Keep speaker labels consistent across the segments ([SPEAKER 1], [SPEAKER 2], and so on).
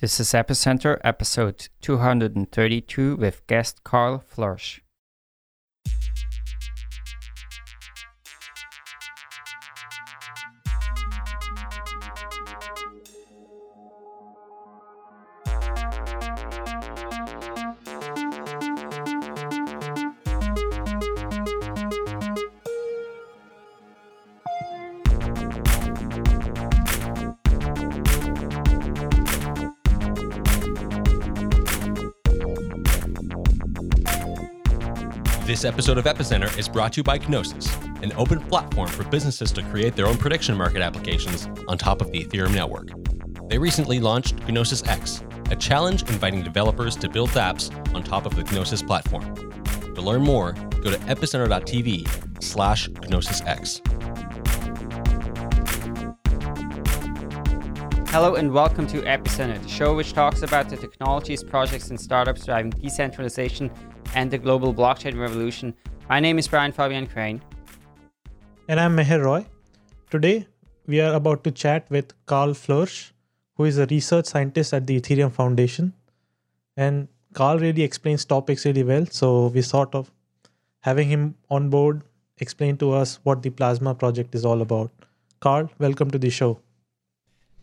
[SPEAKER 1] This is Epicenter, episode 232, with guest Karl Floersch.
[SPEAKER 2] This episode of Epicenter is brought to you by Gnosis, an open platform for businesses to create their own prediction market applications on top of the Ethereum network. They recently launched Gnosis X, a challenge inviting developers to build apps on top of the Gnosis platform. To learn more, go to epicenter.tv slash GnosisX.
[SPEAKER 1] Hello and welcome to Epicenter, the show which talks about the technologies, projects, and startups driving decentralization and the global blockchain revolution. My name is Brian Fabian Crain.
[SPEAKER 3] And I'm Meher Roy. Today, we are about to chat with Karl Floersch, who is a research scientist at the Ethereum Foundation. And Karl really explains topics really well. So we thought of having him on board explain to us what the Plasma project is all about. Karl, welcome to the show.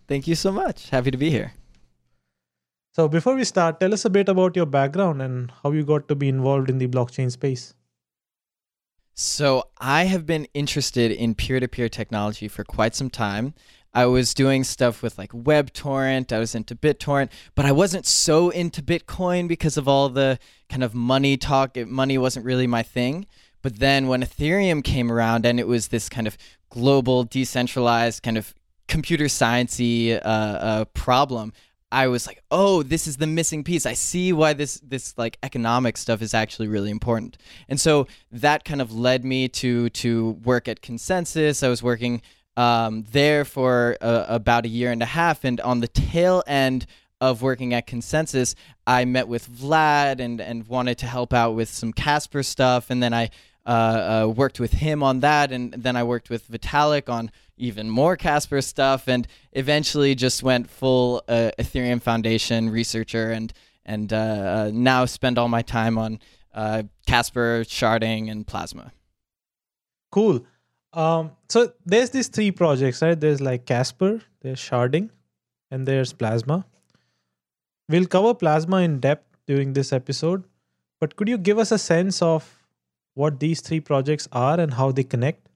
[SPEAKER 4] Thank you so much. Happy to be here.
[SPEAKER 3] So, before we start, tell us a bit about your background and how you got to be involved in the blockchain space.
[SPEAKER 4] So, I have been interested in peer to peer technology for quite some time. I was doing stuff with like WebTorrent, I was into BitTorrent, but I wasn't so into Bitcoin because of all the kind of money talk. Money wasn't really my thing. But then when Ethereum came around and it was this kind of global, decentralized, kind of computer sciencey uh, uh, problem, I was like, oh, this is the missing piece. I see why this this like economic stuff is actually really important. And so that kind of led me to to work at ConsenSys. I was working um, there for uh, about a year and a half, and on the tail end of working at ConsenSys, I met with Vlad and and wanted to help out with some Casper stuff, and then I uh, uh, worked with him on that, and then I worked with Vitalik on even more Casper stuff, and eventually just went full uh, Ethereum Foundation researcher, and and uh, uh, now spend all my time on uh, Casper, sharding, and Plasma.
[SPEAKER 3] Cool. Um, so there's these three projects, right? There's like Casper, there's sharding, and there's Plasma. We'll cover Plasma in depth during this episode, but could you give us a sense of what these three projects are and how they connect?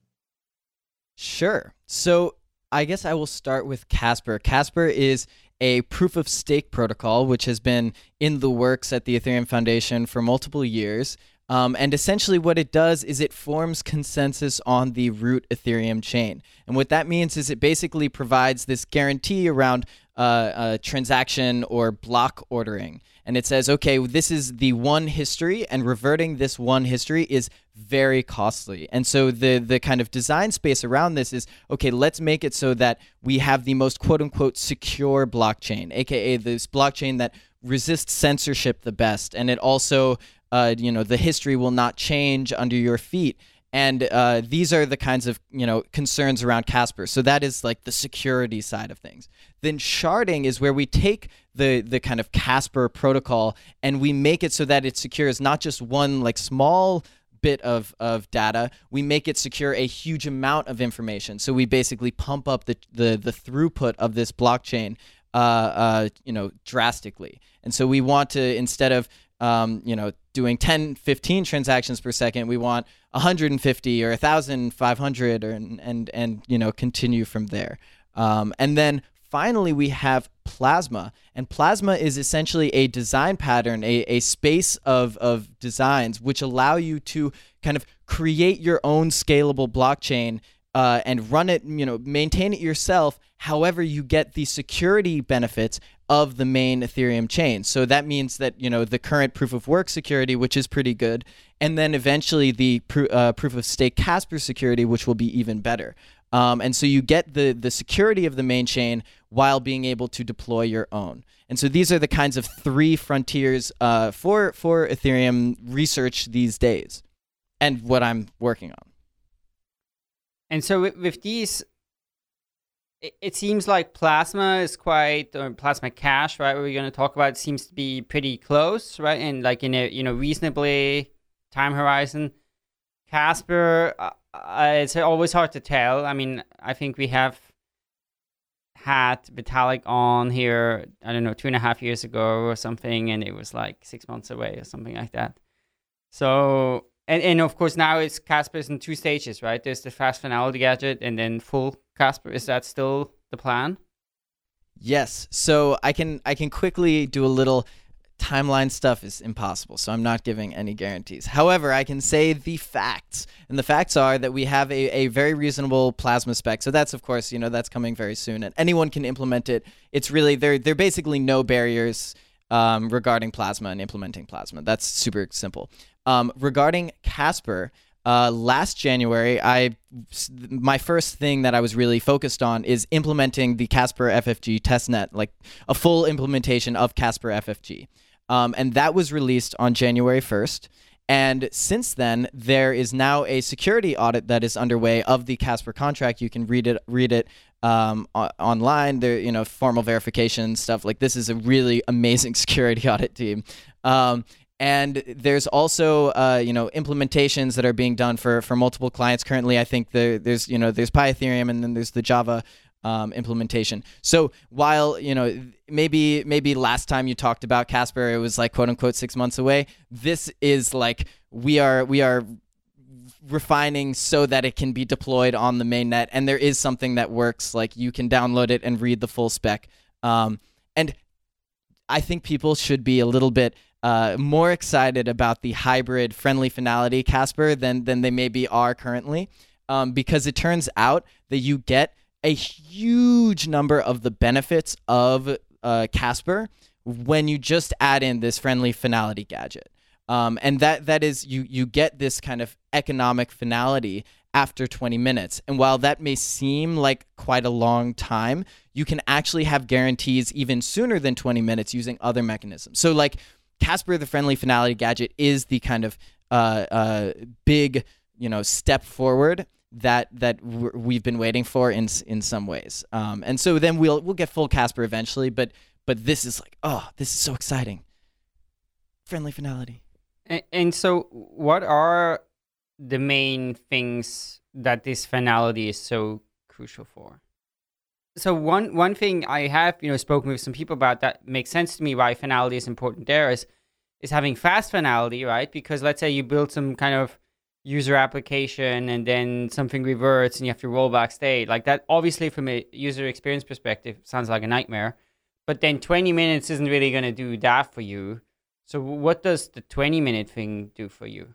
[SPEAKER 4] Sure. So I guess I will start with Casper. Casper is a proof of stake protocol, which has been in the works at the Ethereum Foundation for multiple years. Um, and essentially, what it does is it forms consensus on the root Ethereum chain. And what that means is it basically provides this guarantee around uh, transaction or block ordering. And it says, okay, this is the one history, and reverting this one history is very costly. And so the the kind of design space around this is okay, let's make it so that we have the most quote unquote secure blockchain, aka this blockchain that resists censorship the best, and it also uh, you know the history will not change under your feet and uh, these are the kinds of you know concerns around Casper. So that is like the security side of things. Then sharding is where we take the the kind of Casper protocol and we make it so that it secures not just one like small bit of, of data, we make it secure a huge amount of information. So we basically pump up the, the, the throughput of this blockchain, uh, uh, you know, drastically. And so we want to, instead of, um, you know, doing 10, 15 transactions per second, we want 150 or 1,500 or, and, and, and, you know, continue from there. Um, and then finally, we have Plasma. And Plasma is essentially a design pattern, a, a space of, of designs which allow you to kind of create your own scalable blockchain uh, and run it, you know, maintain it yourself. However, you get the security benefits of the main Ethereum chain. So that means that you know the current proof of work security, which is pretty good, and then eventually the pr- uh, proof of stake Casper security, which will be even better. Um, and so you get the the security of the main chain while being able to deploy your own. And so these are the kinds of three frontiers uh, for for Ethereum research these days, and what I'm working on.
[SPEAKER 1] And so with, with these it, it seems like Plasma is quite, or Plasma Cash, right? We're going to talk about seems to be pretty close, right? And like in a you know reasonably time horizon. Casper, uh, uh, it's always hard to tell. I mean, I think we have had Vitalik on here, I don't know, two and a half years ago or something, and it was like six months away or something like that. So, and, and of course, now it's Casper's in two stages, right? There's the fast finality gadget and then full Casper. Is that still the plan?
[SPEAKER 4] Yes. So I can I can quickly do a little timeline stuff is impossible, so I'm not giving any guarantees. However, I can say the facts, and the facts are that we have a, a very reasonable plasma spec. So that's of course, you know, that's coming very soon, and anyone can implement it. It's really there. There are basically no barriers um, regarding plasma and implementing plasma. That's super simple. Um, regarding Casper. Uh, last January, I my first thing that I was really focused on is implementing the Casper FFG testnet, like a full implementation of Casper FFG. Um, and that was released on January 1st. And since then, there is now a security audit that is underway of the Casper contract. You can read it, read it um, online. There, you know, formal verification stuff. Like this is a really amazing security audit team. Um, and there's also uh, you know implementations that are being done for for multiple clients currently. I think the, there's you know there's PyEthereum and then there's the Java um, implementation. So while you know maybe maybe last time you talked about Casper, it was like quote unquote six months away. This is like we are we are refining so that it can be deployed on the mainnet, and there is something that works. Like you can download it and read the full spec. Um, I think people should be a little bit uh, more excited about the hybrid friendly finality Casper than than they maybe are currently, um, because it turns out that you get a huge number of the benefits of uh, Casper when you just add in this friendly finality gadget. Um, and that that is you you get this kind of economic finality after 20 minutes. And while that may seem like quite a long time, you can actually have guarantees even sooner than 20 minutes using other mechanisms. So like Casper the friendly finality gadget is the kind of uh, uh, big you know step forward that that we've been waiting for in in some ways. Um, and so then we'll we'll get full Casper eventually, but but this is like oh this is so exciting. Friendly finality.
[SPEAKER 1] And, and so, what are the main things that this finality is so crucial for? So one one thing I have you know spoken with some people about that makes sense to me why finality is important there is is having fast finality, right? Because let's say you build some kind of user application and then something reverts and you have to roll back state like that obviously from a user experience perspective sounds like a nightmare but then 20 minutes isn't really going to do that for you so what does the 20 minute thing do for you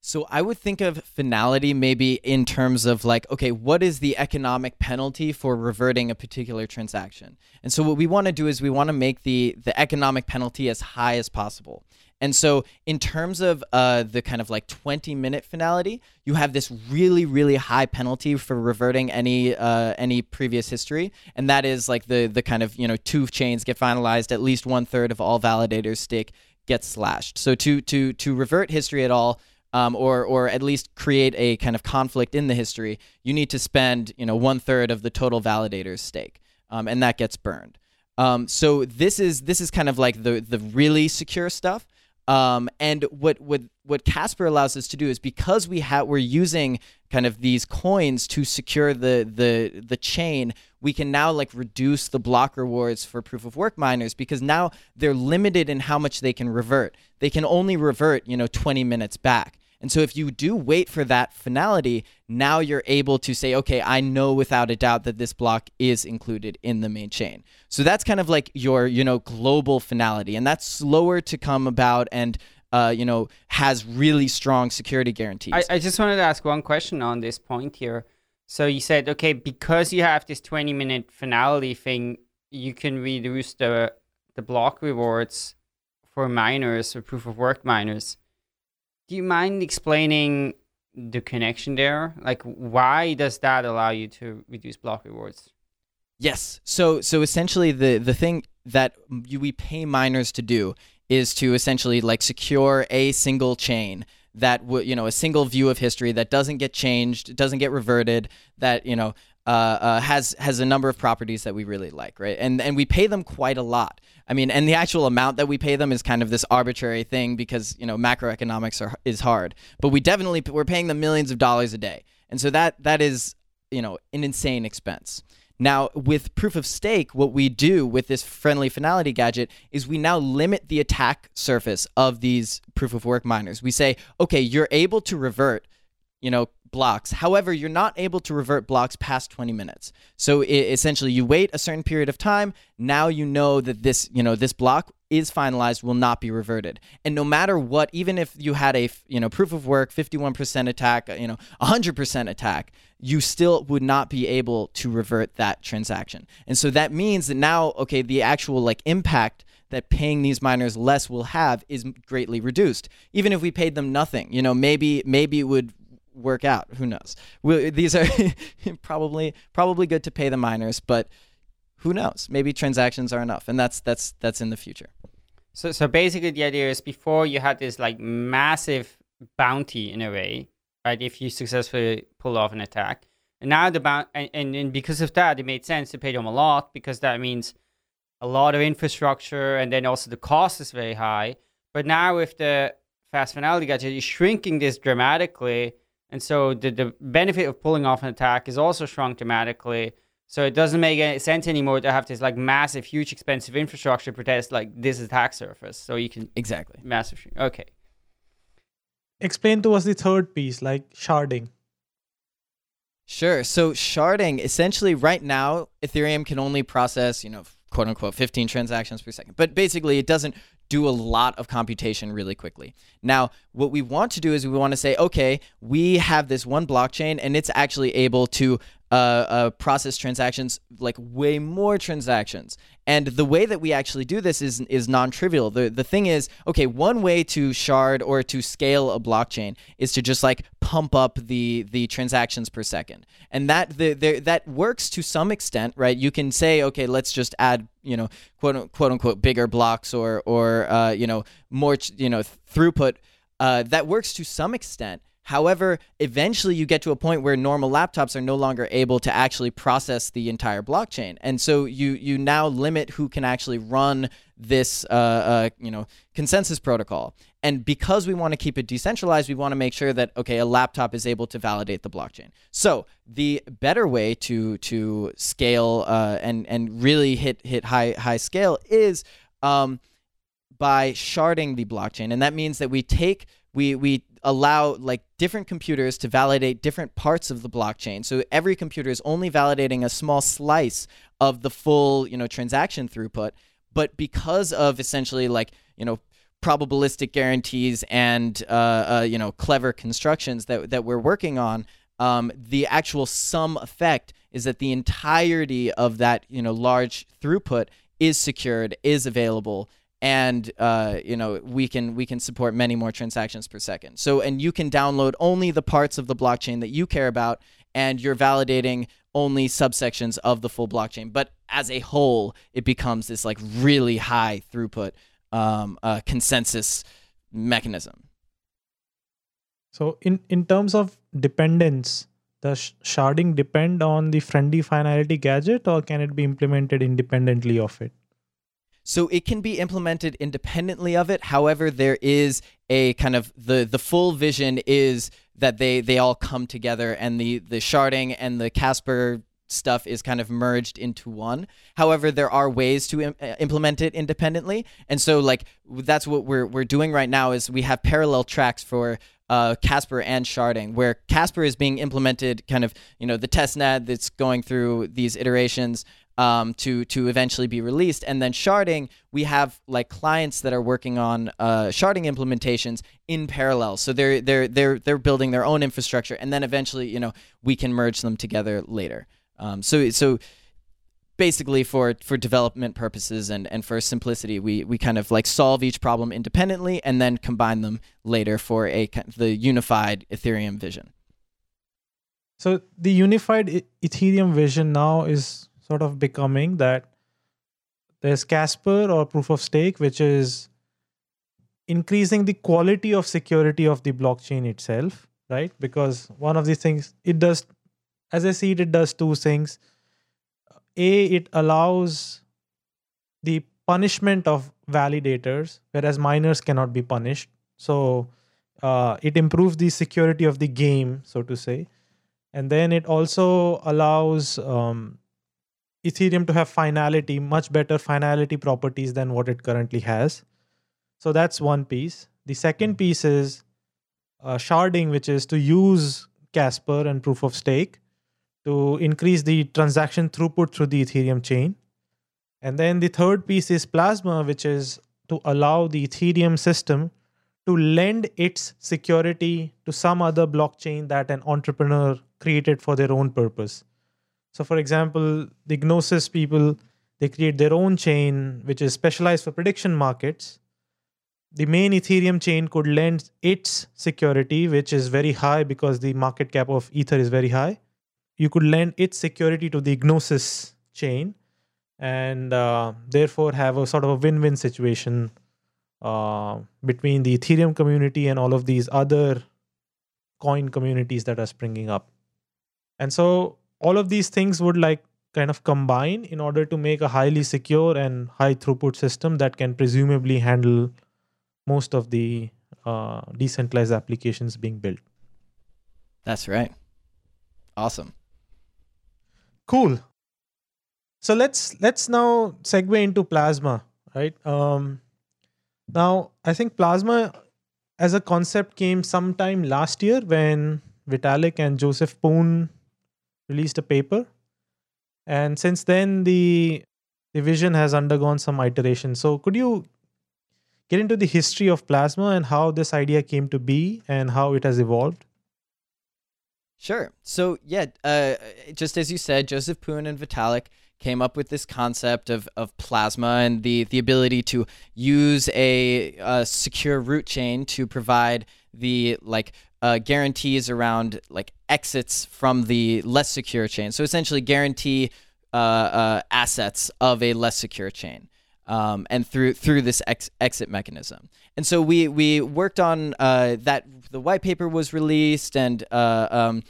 [SPEAKER 4] so I would think of finality maybe in terms of like, okay, what is the economic penalty for reverting a particular transaction? And so what we want to do is we want to make the the economic penalty as high as possible. And so, in terms of uh, the kind of like 20 minute finality, you have this really, really high penalty for reverting any uh, any previous history, and that is like the the kind of you know two chains get finalized, at least one third of all validators' stake gets slashed. So to to to revert history at all. Um, or, or at least create a kind of conflict in the history, you need to spend you know one third of the total validator's stake, um, and that gets burned. Um, so this is this is kind of like the the really secure stuff. Um, and what what what Casper allows us to do is because we have we're using kind of these coins to secure the the the chain, we can now like reduce the block rewards for proof of work miners because now they're limited in how much they can revert. They can only revert, you know, 20 minutes back. And so if you do wait for that finality, now you're able to say, okay, I know without a doubt that this block is included in the main chain. So that's kind of like your, you know, global finality. And that's slower to come about and uh, you know, has really strong security guarantees.
[SPEAKER 1] I, I just wanted to ask one question on this point here. So you said, okay, because you have this 20 minute finality thing, you can reduce the the block rewards for miners or proof of work miners. Do you mind explaining the connection there? Like, why does that allow you to reduce block rewards?
[SPEAKER 4] Yes. So, so essentially, the the thing that we pay miners to do is to essentially like secure a single chain that would you know a single view of history that doesn't get changed doesn't get reverted that you know uh, uh, has has a number of properties that we really like, right? And and we pay them quite a lot. I mean, and the actual amount that we pay them is kind of this arbitrary thing because you know macroeconomics are, is hard. But we definitely we're paying them millions of dollars a day, and so that that is you know an insane expense. Now, with proof of stake, what we do with this friendly finality gadget is we now limit the attack surface of these proof of work miners. We say, okay, you're able to revert, you know, blocks. However, you're not able to revert blocks past 20 minutes. So it, essentially, you wait a certain period of time. Now you know that this, you know, this block is finalized will not be reverted. And no matter what, even if you had a, you know, proof of work 51% attack, uh, you know, 100% attack, you still would not be able to revert that transaction. And so that means that now, okay, the actual like impact that paying these miners less will have is greatly reduced. Even if we paid them nothing, you know, maybe maybe it would work out. Who knows? These are probably probably good to pay the miners, but who knows? Maybe transactions are enough, and that's that's that's in the future.
[SPEAKER 1] So so basically, the idea is before you had this like massive bounty in a way, right? If you successfully pull off an attack, and now the bounty, and, and, and because of that, it made sense to pay them a lot because that means a lot of infrastructure, and then also the cost is very high. But now with the fast finality gadget, you're shrinking this dramatically and so the, the benefit of pulling off an attack is also shrunk dramatically. So it doesn't make any sense anymore to have this like massive, huge, expensive infrastructure to protect like this attack surface. So you can
[SPEAKER 4] exactly
[SPEAKER 1] massive. Okay.
[SPEAKER 3] Explain to us the third piece, like sharding.
[SPEAKER 4] Sure. So sharding, essentially, right now, Ethereum can only process, you know, quote unquote 15 transactions per second. But basically, it doesn't do a lot of computation really quickly. Now, what we want to do is we want to say, okay, we have this one blockchain and it's actually able to uh, uh, process transactions like way more transactions. And the way that we actually do this is is non-trivial. The the thing is, okay, one way to shard or to scale a blockchain is to just like pump up the the transactions per second, and that the, the that works to some extent, right? You can say, okay, let's just add you know quote quote unquote bigger blocks or or uh, you know more you know throughput. Uh, that works to some extent However, eventually you get to a point where normal laptops are no longer able to actually process the entire blockchain, and so you you now limit who can actually run this uh, uh, you know consensus protocol. And because we want to keep it decentralized, we want to make sure that okay, a laptop is able to validate the blockchain. So the better way to to scale uh, and and really hit hit high high scale is um, by sharding the blockchain, and that means that we take we we allow like different computers to validate different parts of the blockchain. So every computer is only validating a small slice of the full, you know, transaction throughput. But because of essentially like, you know, probabilistic guarantees and uh, uh, you know clever constructions that that we're working on, um, the actual sum effect is that the entirety of that you know large throughput is secured, is available, and uh, you know we can we can support many more transactions per second. So and you can download only the parts of the blockchain that you care about, and you're validating only subsections of the full blockchain. But as a whole, it becomes this like really high throughput um, uh, consensus mechanism.
[SPEAKER 3] So in in terms of dependence, does sharding depend on the friendly finality gadget, or can it be implemented independently of it?
[SPEAKER 4] So it can be implemented independently of it. However, there is a kind of the the full vision is that they they all come together and the the sharding and the Casper stuff is kind of merged into one. However, there are ways to Im- uh, implement it independently, and so like that's what we're we're doing right now is we have parallel tracks for uh, Casper and sharding, where Casper is being implemented, kind of you know the testnet that's going through these iterations, um, to to eventually be released. And then sharding, we have like clients that are working on uh, sharding implementations in parallel. So they're they're they're they're building their own infrastructure, and then eventually, you know, we can merge them together later. Um, so so basically for for development purposes and and for simplicity we we kind of like solve each problem independently and then combine them later for a the unified ethereum vision
[SPEAKER 3] so the unified ethereum vision now is sort of becoming that there's Casper or proof of stake, which is increasing the quality of security of the blockchain itself, right? Because one of the things it does as I see it, it does two things. A, it allows the punishment of validators, whereas miners cannot be punished. So uh, it improves the security of the game, so to say. And then it also allows um, Ethereum to have finality, much better finality properties than what it currently has. So that's one piece. The second piece is uh, sharding, which is to use Casper and proof of stake to increase the transaction throughput through the Ethereum chain. And then the third piece is Plasma, which is to allow the Ethereum system to lend its security to some other blockchain that an entrepreneur created for their own purpose. So, for example, the Gnosis people they create their own chain which is specialized for prediction markets. The main Ethereum chain could lend its security, which is very high because the market cap of Ether is very high. You could lend its security to the Gnosis chain and uh, therefore have a sort of a win win situation uh, between the Ethereum community and all of these other coin communities that are springing up. And so all of these things would like kind of combine in order to make a highly secure and high throughput system that can presumably handle most of the uh, decentralized applications being built.
[SPEAKER 4] That's right. Awesome.
[SPEAKER 3] Cool. So let's let's now segue into Plasma, right? Um, now I think Plasma as a concept came sometime last year when Vitalik and Joseph Poon released a paper. And since then, the, the vision has undergone some iteration. So, could you get into the history of plasma and how this idea came to be and how it has evolved?
[SPEAKER 4] Sure. So, yeah, uh, just as you said, Joseph Poon and Vitalik came up with this concept of, of plasma and the, the ability to use a, a secure root chain to provide the like uh, guarantees around like exits from the less secure chain. So essentially, guarantee uh, uh, assets of a less secure chain, um, and through through this ex- exit mechanism. And so we we worked on uh, that. The white paper was released, and uh, um,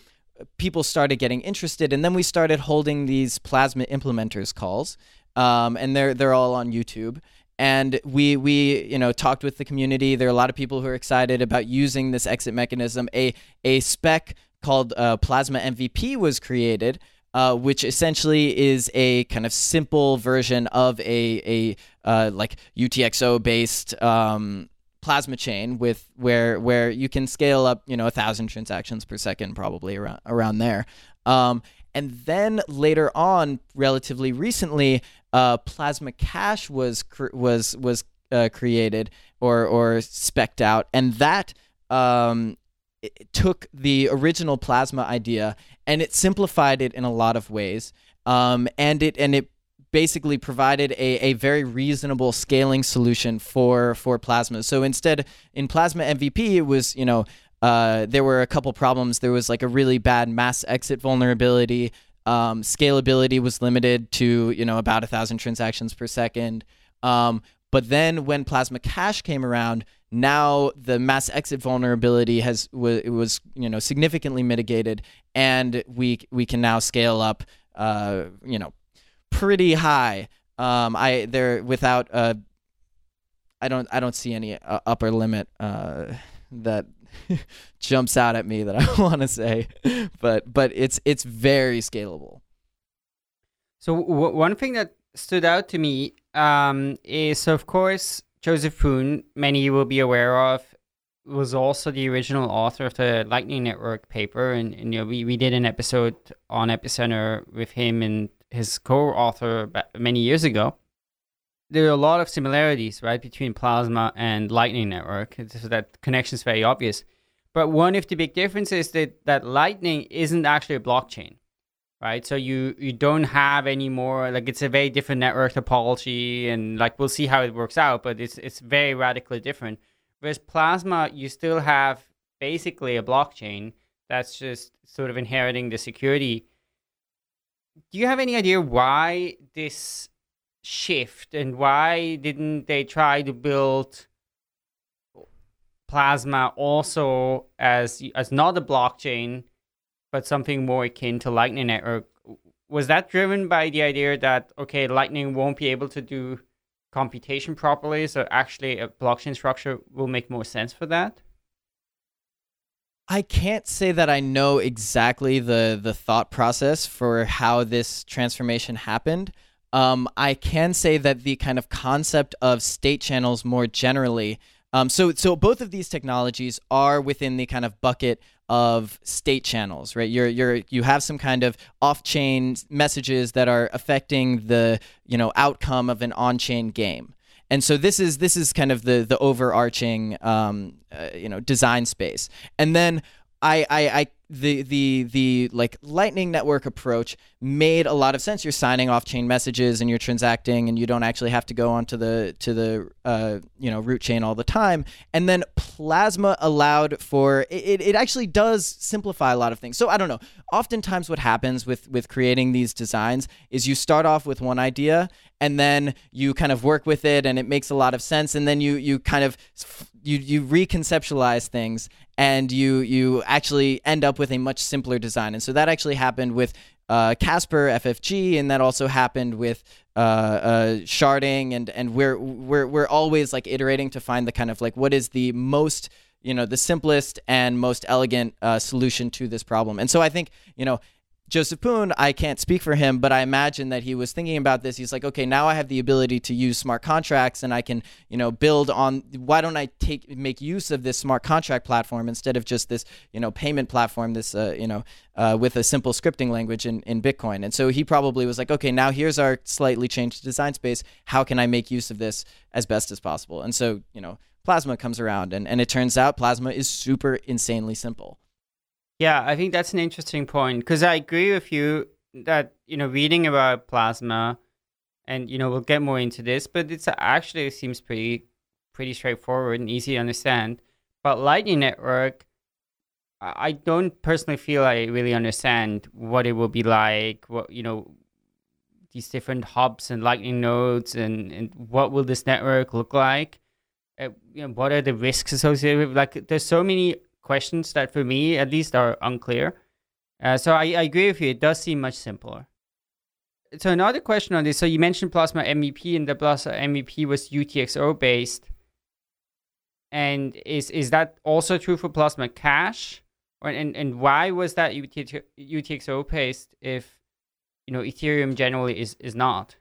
[SPEAKER 4] people started getting interested, and then we started holding these plasma implementers calls, um, and they're they're all on YouTube and we we you know talked with the community. There are a lot of people who are excited about using this exit mechanism. A a spec called uh, Plasma MVP was created. Uh, which essentially is a kind of simple version of a a uh, like UTXO based um, plasma chain with where where you can scale up you know a thousand transactions per second probably around around there. Um, and then later on, relatively recently, uh, Plasma Cash was cr- was was uh, created or or specced out, and that um, took the original Plasma idea and it simplified it in a lot of ways. Um, and it and it basically provided a, a very reasonable scaling solution for for Plasma. So instead, in Plasma MVP, it was you know uh, there were a couple problems. There was like a really bad mass exit vulnerability. Um, scalability was limited to you know about a thousand transactions per second. Um, but then when Plasma Cash came around, now the mass exit vulnerability has was, was you know significantly mitigated, and we we can now scale up uh, you know pretty high. Um, I there without uh, I don't I don't see any uh, upper limit uh, that jumps out at me that I want to say, but but it's it's very scalable.
[SPEAKER 1] So one thing that stood out to me um, is, of course, Joseph Poon. Many will be aware of was also the original author of the Lightning Network paper, and, and you know we, we did an episode on Epicenter with him and his co-author many years ago there are a lot of similarities, right, between Plasma and Lightning Network. So that connection is very obvious. But one of the big differences is that, that Lightning isn't actually a blockchain, right? So you you don't have any more like it's a very different network topology, and like we'll see how it works out, but it's it's very radically different. Whereas Plasma, you still have basically a blockchain that's just sort of inheriting the security. Do you have any idea why this shift and why didn't they try to build plasma also as as not a blockchain but something more akin to Lightning Network. Was that driven by the idea that okay, Lightning won't be able to do computation properly, so actually a blockchain structure will make more sense for that?
[SPEAKER 4] I can't say that I know exactly the the thought process for how this transformation happened. Um, I can say that the kind of concept of state channels more generally. Um, so so both of these technologies are within the kind of bucket of state channels, right? You're you're you have some kind of off-chain messages that are affecting the you know outcome of an on-chain game and so this is this is kind of the the overarching um, uh, you know design space and then I, I, I the the the like lightning network approach made a lot of sense. You're signing off chain messages and you're transacting and you don't actually have to go onto the to the uh, you know root chain all the time. And then plasma allowed for it, it actually does simplify a lot of things. So i don't know. Oftentimes what happens with with creating these designs is you start off with one idea and then you kind of work with it and it makes a lot of sense. And then you you kind of you you reconceptualize things and you you actually end up with a much simpler design. And so that actually happened with uh, Casper FFG, and that also happened with uh, uh, sharding, and and we're we're we're always like iterating to find the kind of like what is the most you know the simplest and most elegant uh, solution to this problem. And so I think you know Joseph Poon, I can't speak for him, but I imagine that he was thinking about this. He's like, okay, now I have the ability to use smart contracts, and I can, you know, build on. Why don't I take make use of this smart contract platform instead of just this, you know, payment platform, this, uh, you know, uh, with a simple scripting language in, in Bitcoin? And so he probably was like, okay, now here's our slightly changed design space. How can I make use of this as best as possible? And so, you know, Plasma comes around, and and it turns out Plasma is super insanely simple.
[SPEAKER 1] Yeah, I think that's an interesting point because I agree with you that you know reading about plasma, and you know we'll get more into this, but it's actually it seems pretty pretty straightforward and easy to understand. But Lightning Network, I don't personally feel I really understand what it will be like. What you know, these different hubs and Lightning nodes, and and what will this network look like? Uh, you know, what are the risks associated with? Like, there's so many questions that for me at least are unclear. Uh, so I, I agree with you. It does seem much simpler. So another question on this. So you mentioned Plasma MVP, and the Plasma MVP was UTXO based. And is is that also true for Plasma Cash? Or, and and why was that UTXO based if you know Ethereum generally is is not?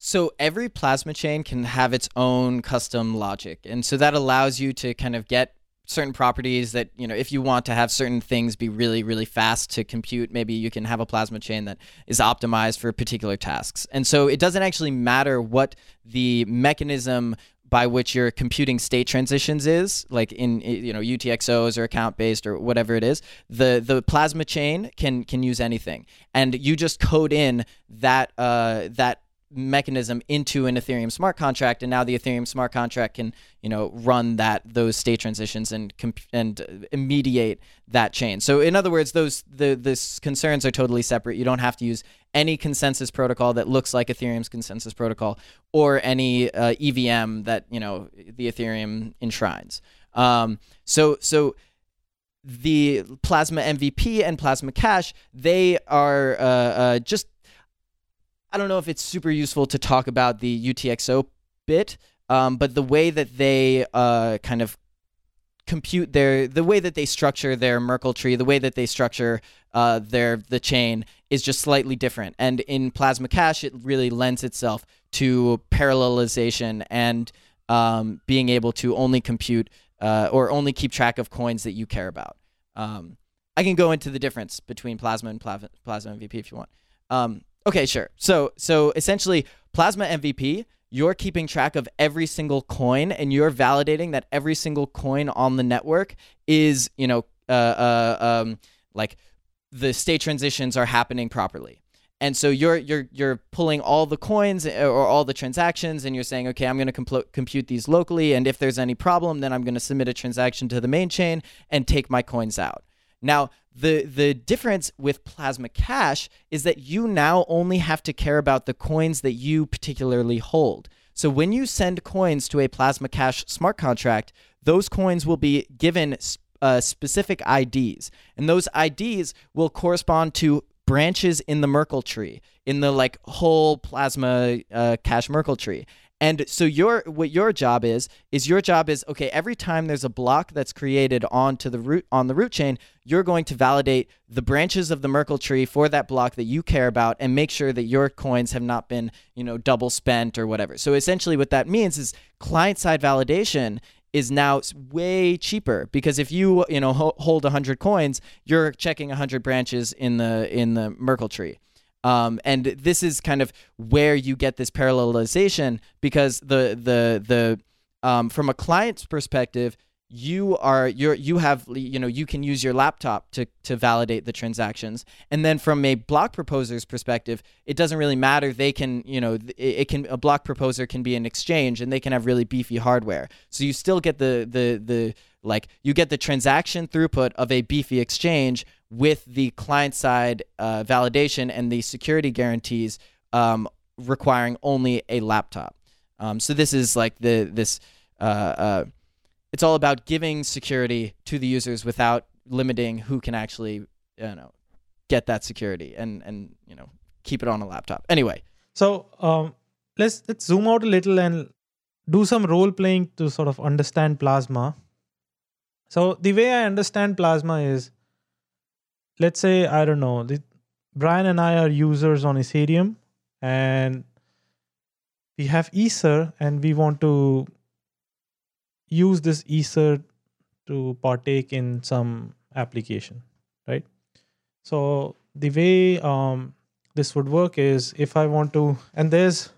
[SPEAKER 4] So every plasma chain can have its own custom logic. And so that allows you to kind of get certain properties that you know if you want to have certain things be really really fast to compute maybe you can have a plasma chain that is optimized for particular tasks. And so it doesn't actually matter what the mechanism by which you're computing state transitions is like in you know UTXOs or account based or whatever it is the the plasma chain can can use anything. And you just code in that uh, that mechanism into an Ethereum smart contract, and now the Ethereum smart contract can you know run that those state transitions and comp- and mediate that chain. So in other words, those the this concerns are totally separate. You don't have to use any consensus protocol that looks like Ethereum's consensus protocol or any uh, EVM that you know the Ethereum enshrines. Um, so so the Plasma MVP and Plasma Cash, they are uh, uh, just I don't know if it's super useful to talk about the UTXO bit, um, but the way that they uh, kind of compute their the way that they structure their Merkle tree, the way that they structure uh, their the chain is just slightly different. And in Plasma Cash, it really lends itself to parallelization and um, being able to only compute uh, or only keep track of coins that you care about. Um, I can go into the difference between Plasma and Plasma MVP if you want. Um, Okay, sure. So so essentially, Plasma MVP, you're keeping track of every single coin, and you're validating that every single coin on the network is you know uh, uh um like the state transitions are happening properly. And so you're you're you're pulling all the coins uh, or all the transactions, and you're saying, okay, I'm going to compl- compute these locally, and if there's any problem, then I'm going to submit a transaction to the main chain and take my coins out. Now, the the difference with Plasma Cash is that you now only have to care about the coins that you particularly hold. So when you send coins to a Plasma Cash smart contract, those coins will be given uh, specific IDs, and those IDs will correspond to branches in the Merkle tree, in the like whole Plasma uh, Cash Merkle tree. And so your what your job is is your job is okay. Every time there's a block that's created onto the root on the root chain, you're going to validate the branches of the Merkle tree for that block that you care about, and make sure that your coins have not been you know double spent or whatever. So essentially, what that means is client side validation is now way cheaper because if you you know ho- hold 100 coins you're checking 100 branches in the in the merkle tree um, and this is kind of where you get this parallelization because the the the um, from a client's perspective you are you you have you know you can use your laptop to to validate the transactions. And then from a block proposer's perspective it doesn't really matter. They can you know it, it can a block proposer can be an exchange and they can have really beefy hardware. So you still get the the the like you get the transaction throughput of a beefy exchange with the client side uh, validation and the security guarantees um, requiring only a laptop. Um, so this is like the this uh, uh, it's all about giving security to the users without limiting who can actually you know get that security and and you know keep it on a laptop. Anyway.
[SPEAKER 3] So um, let's let's zoom out a little and do some role playing to sort of understand Plasma. So the way I understand Plasma is, let's say I don't know, the, Brian and I are users on Ethereum, and we have Ether, and we want to use this Ether to partake in some application, right? So the way um, this would work is if I want to, and there's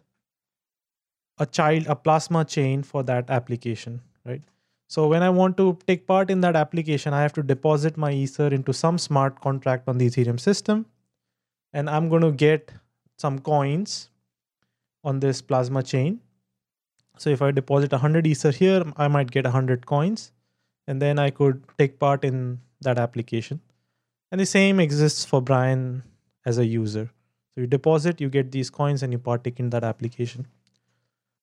[SPEAKER 3] a child, a plasma chain for that application, right? So when I want to take part in that application, I have to deposit my Ether into some smart contract on the Ethereum system, and I'm going to get some coins on this plasma chain. So if I deposit 100 Ether here, I might get 100 coins, and then I could take part in that application. And the same exists for Brian as a user. So you deposit, you get these coins, and you partake in that application.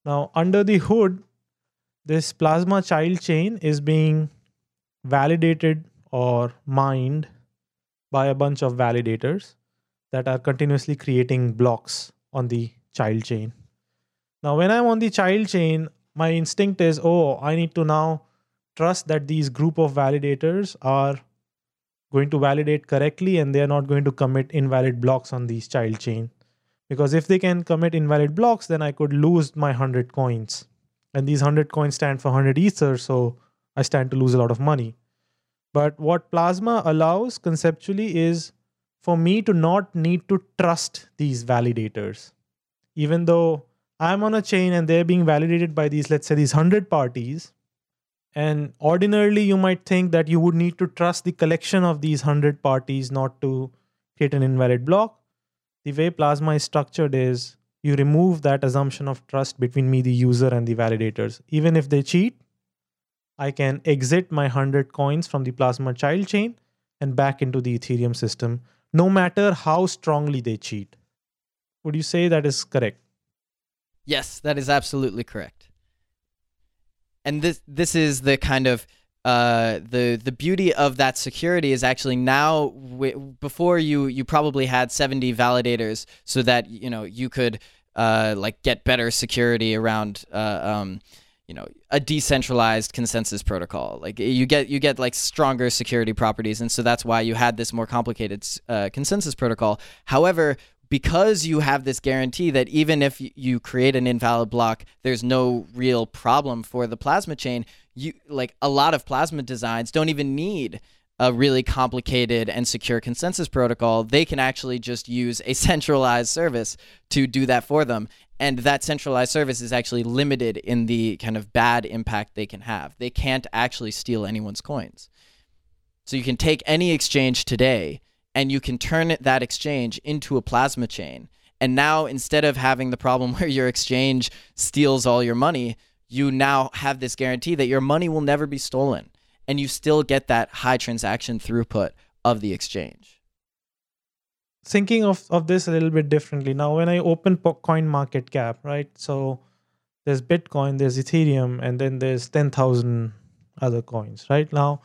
[SPEAKER 3] Now, under the hood, this Plasma child chain is being validated or mined by a bunch of validators that are continuously creating blocks on the child chain. Now, when I'm on the child chain, my instinct is, oh, I need to now trust that these group of validators are going to validate correctly and they are not going to commit invalid blocks on these child chain because if they can commit invalid blocks then i could lose my 100 coins and these 100 coins stand for 100 ether so i stand to lose a lot of money but what plasma allows conceptually is for me to not need to trust these validators even though i'm on a chain and they're being validated by these let's say these 100 parties and ordinarily, you might think that you would need to trust the collection of these 100 parties not to create an invalid block. The way Plasma is structured is you remove that assumption of trust between me, the user, and the validators. Even if they cheat, I can exit my 100 coins from the Plasma child chain and back into the Ethereum system, no matter how strongly they cheat. Would you say that is correct?
[SPEAKER 4] Yes, that is absolutely correct. And this this is the kind of uh, the the beauty of that security is actually now w- before you you probably had 70 validators so that you know you could uh, like get better security around uh, um, you know a decentralized consensus protocol. Like you get you get like stronger security properties and so that's why you had this more complicated uh, consensus protocol. However because you have this guarantee that even if you create an invalid block there's no real problem for the plasma chain you like a lot of plasma designs don't even need a really complicated and secure consensus protocol. They can actually just use a centralized service to do that for them. And that centralized service is actually limited in the kind of bad impact they can have. They can't actually steal anyone's coins. So you can take any exchange today and you can turn that exchange into a plasma chain. And now instead of having the problem where your exchange steals all your money, you now have this guarantee that your money will never be stolen and you still get that high transaction throughput of the exchange.
[SPEAKER 3] Thinking of, of this a little bit differently. Now, when I open Coin Market Cap, right? So there's Bitcoin, there's Ethereum, and then there's 10,000 other coins, right? Now,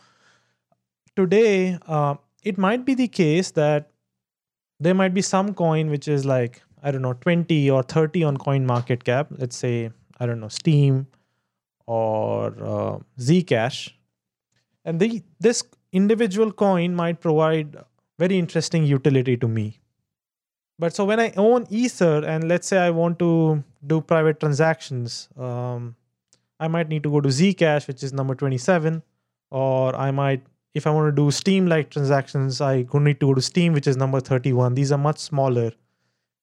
[SPEAKER 3] today, uh, it might be the case that there might be some coin which is like, I don't know, 20 or 30 on coin market cap. Let's say, I don't know, Steem or uh, Zcash. And the, this individual coin might provide very interesting utility to me. But so when I own Ether and let's say I want to do private transactions, um, I might need to go to Zcash, which is number 27, or I might, if I want to do Steem like transactions, I could need to go to Steem, which is number 31. These are much smaller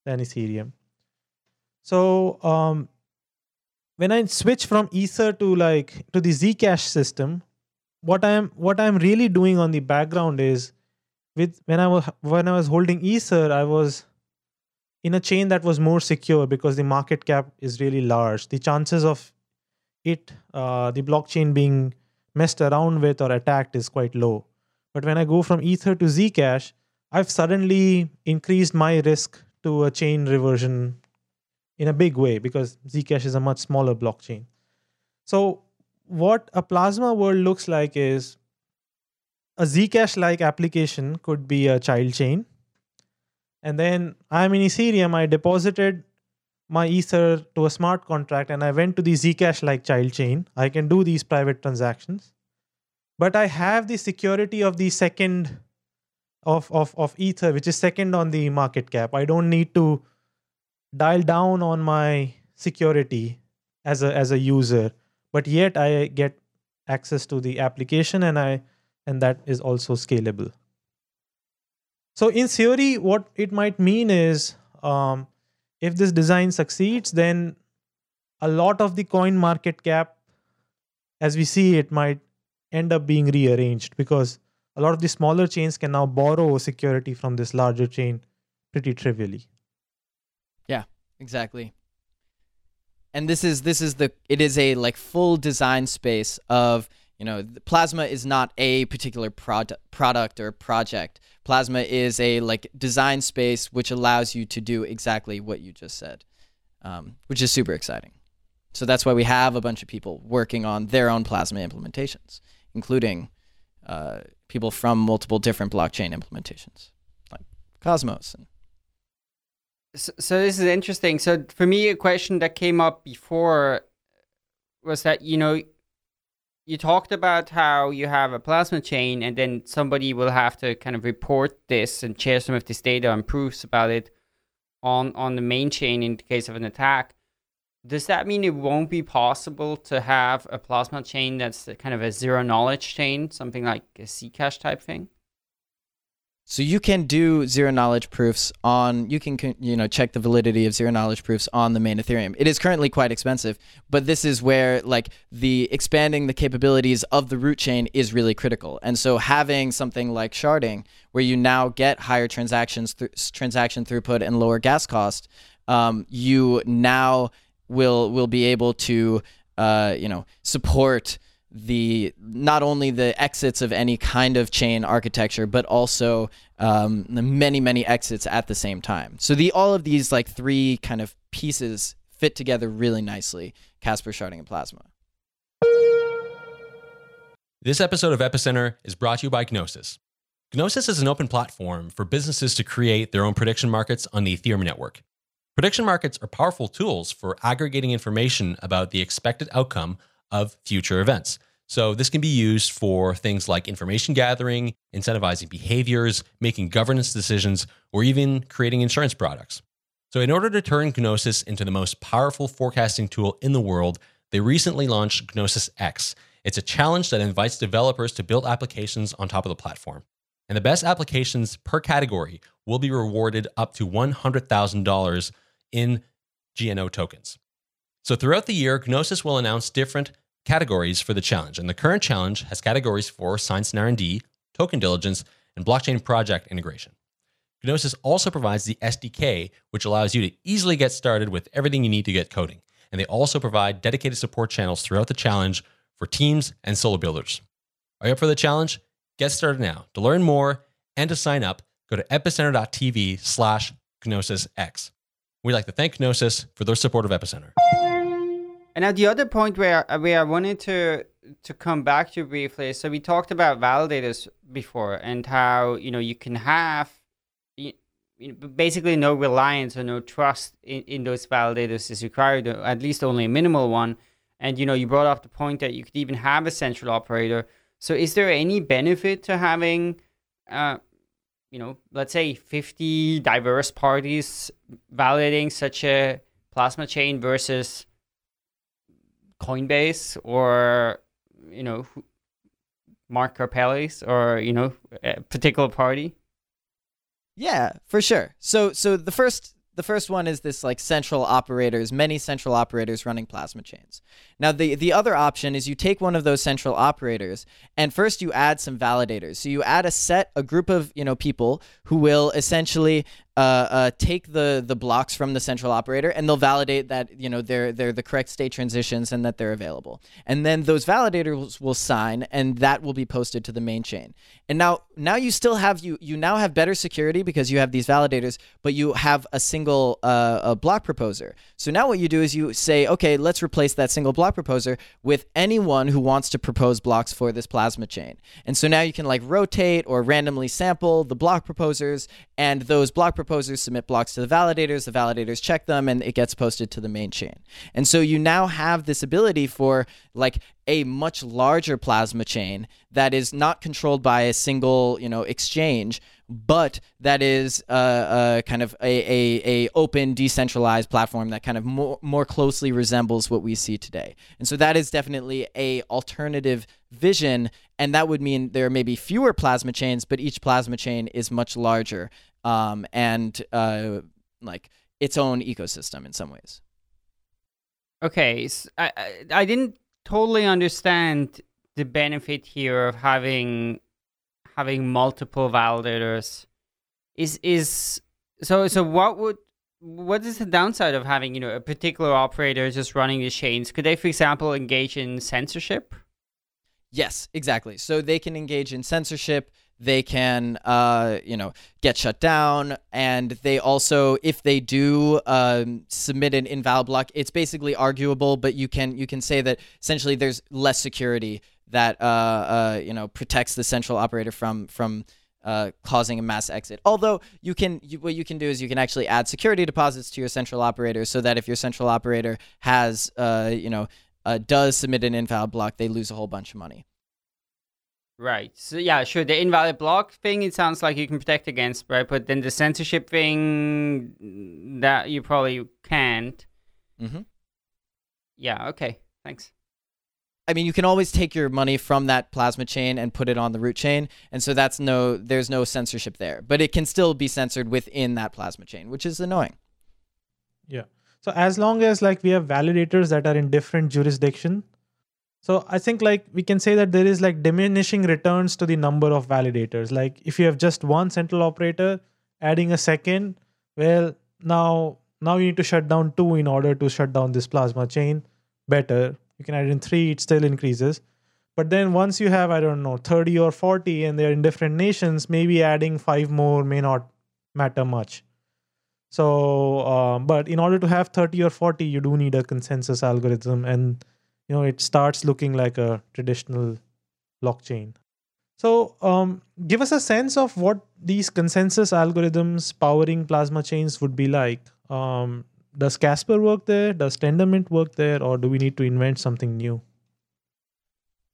[SPEAKER 3] than Ethereum. So um, when I switch from Ether to like to the Zcash system, what I'm what I'm really doing on the background is with when I was when I was holding Ether, I was in a chain that was more secure because the market cap is really large. The chances of it, uh, the blockchain being messed around with or attacked is quite low. But when I go from Ether to Zcash, I've suddenly increased my risk to a chain reversion in a big way because Zcash is a much smaller blockchain. So, what a Plasma world looks like is a Zcash like application could be a child chain. And then I'm in Ethereum, I deposited my Ether to a smart contract and I went to the Zcash like child chain. I can do these private transactions. But I have the security of the second of, of, of Ether, which is second on the market cap. I don't need to dial down on my security as a as a user, but yet I get access to the application and I and that is also scalable. So in theory, what it might mean is um, if this design succeeds, then a lot of the coin market cap, as we see it, might end up being rearranged because a lot of the smaller chains can now borrow security from this larger chain pretty trivially.
[SPEAKER 4] Exactly. And this is this is the it is a like full design space of you know plasma is not a particular product product or project plasma is a like design space which allows you to do exactly what you just said um, which is super exciting so that's why we have a bunch of people working on their own plasma implementations including uh, people from multiple different blockchain implementations like cosmos and
[SPEAKER 1] so, so this is interesting. So for me a question that came up before was that you know you talked about how you have a plasma chain and then somebody will have to kind of report this and share some of this data and proofs about it on on the main chain in the case of an attack. Does that mean it won't be possible to have a plasma chain that's kind of a zero knowledge chain something like a zcash type thing
[SPEAKER 4] so you can do zero knowledge proofs on you can you know check the validity of zero knowledge proofs on the main Ethereum. It is currently quite expensive, but this is where like the expanding the capabilities of the root chain is really critical. And so having something like sharding where you now get higher transactions th- transaction throughput and lower gas cost, um, you now will will be able to uh, you know support the not only the exits of any kind of chain architecture, but also um, the many many exits at the same time. So the all of these like three kind of pieces fit together really nicely. Casper, Sharding, and Plasma.
[SPEAKER 2] This episode of Epicenter is brought to you by Gnosis. Gnosis is an open platform for businesses to create their own prediction markets on the Ethereum network. Prediction markets are powerful tools for aggregating information about the expected outcome of future events. So, this can be used for things like information gathering, incentivizing behaviors, making governance decisions, or even creating insurance products. So, in order to turn Gnosis into the most powerful forecasting tool in the world, they recently launched Gnosis X. It's a challenge that invites developers to build applications on top of the platform. And the best applications per category will be rewarded up to $100,000 in GNO tokens. So throughout the year, Gnosis will announce different categories for the challenge. And the current challenge has categories for science and R&D, token diligence, and blockchain project integration. Gnosis also provides the SDK, which allows you to easily get started with everything you need to get coding. And they also provide dedicated support channels throughout the challenge for teams and solo builders. Are you up for the challenge? Get started now. To learn more and to sign up, go to epicenter.tv slash GnosisX. We'd like to thank Gnosis for their support of Epicenter.
[SPEAKER 1] And now the other point where where I wanted to to come back to briefly. So we talked about validators before, and how you know you can have you, you know, basically no reliance or no trust in, in those validators is required, or at least only a minimal one. And you know, you brought up the point that you could even have a central operator. So, is there any benefit to having, uh, you know, let's say fifty diverse parties validating such a plasma chain versus Coinbase or you know Mark Karpeles or you know a particular party?
[SPEAKER 4] Yeah, for sure. So so the first the first one is this like central operators, many central operators running plasma chains. Now the the other option is you take one of those central operators and first you add some validators. So you add a set, a group of you know people who will essentially uh, uh, take the the blocks from the central operator and they'll validate that you know they're they're the correct state transitions and that they're available. And then those validators will sign and that will be posted to the main chain. And now now you still have you you now have better security because you have these validators, but you have a single uh, a block proposer. So now what you do is you say, okay, let's replace that single block proposer with anyone who wants to propose blocks for this plasma chain. And so now you can like rotate or randomly sample the block proposers and those block proposers submit blocks to the validators, the validators check them, and it gets posted to the main chain. And so you now have this ability for like a much larger plasma chain that is not controlled by a single, you know, exchange, but that is uh, uh, kind of a, a, a open, decentralized platform that kind of more, more closely resembles what we see today. And so that is definitely a alternative vision, and that would mean there may be fewer plasma chains, but each plasma chain is much larger um, and uh, like its own ecosystem in some ways.
[SPEAKER 1] Okay, so I I didn't totally understand the benefit here of having having multiple validators. Is is so so what would what is the downside of having you know a particular operator just running the chains? Could they, for example, engage in censorship?
[SPEAKER 4] Yes, exactly. So they can engage in censorship they can uh, you know get shut down and they also if they do um, submit an invalid block it's basically arguable but you can you can say that essentially there's less security that uh, uh, you know protects the central operator from from uh, causing a mass exit. Although you can, you, what you can do is you can actually add security deposits to your central operator, so that if your central operator has, uh, you know, uh, does submit an invalid block, they lose a whole bunch of money.
[SPEAKER 1] Right. So yeah, sure. The invalid block thing, it sounds like you can protect against, right? But then the censorship thing, that you probably can't.
[SPEAKER 4] Mm-hmm.
[SPEAKER 1] Yeah. Okay. Thanks.
[SPEAKER 4] I mean, you can always take your money from that plasma chain and put it on the root chain, and so that's no, there's no censorship there. But it can still be censored within that plasma chain, which is annoying.
[SPEAKER 3] Yeah. So as long as like we have validators that are in different jurisdiction, so I think like we can say that there is like diminishing returns to the number of validators. Like if you have just one central operator, adding a second, well now now you need to shut down two in order to shut down this plasma chain better. You can add in three, it still increases. But then once you have, I don't know, 30 or 40 and they're in different nations, maybe adding five more may not matter much. So, um, but in order to have 30 or 40, you do need a consensus algorithm. And you know it starts looking like a traditional blockchain. So um, give us a sense of what these consensus algorithms powering plasma chains would be like. Um, does casper work there? Does tendermint work there? Or do we need to invent something new?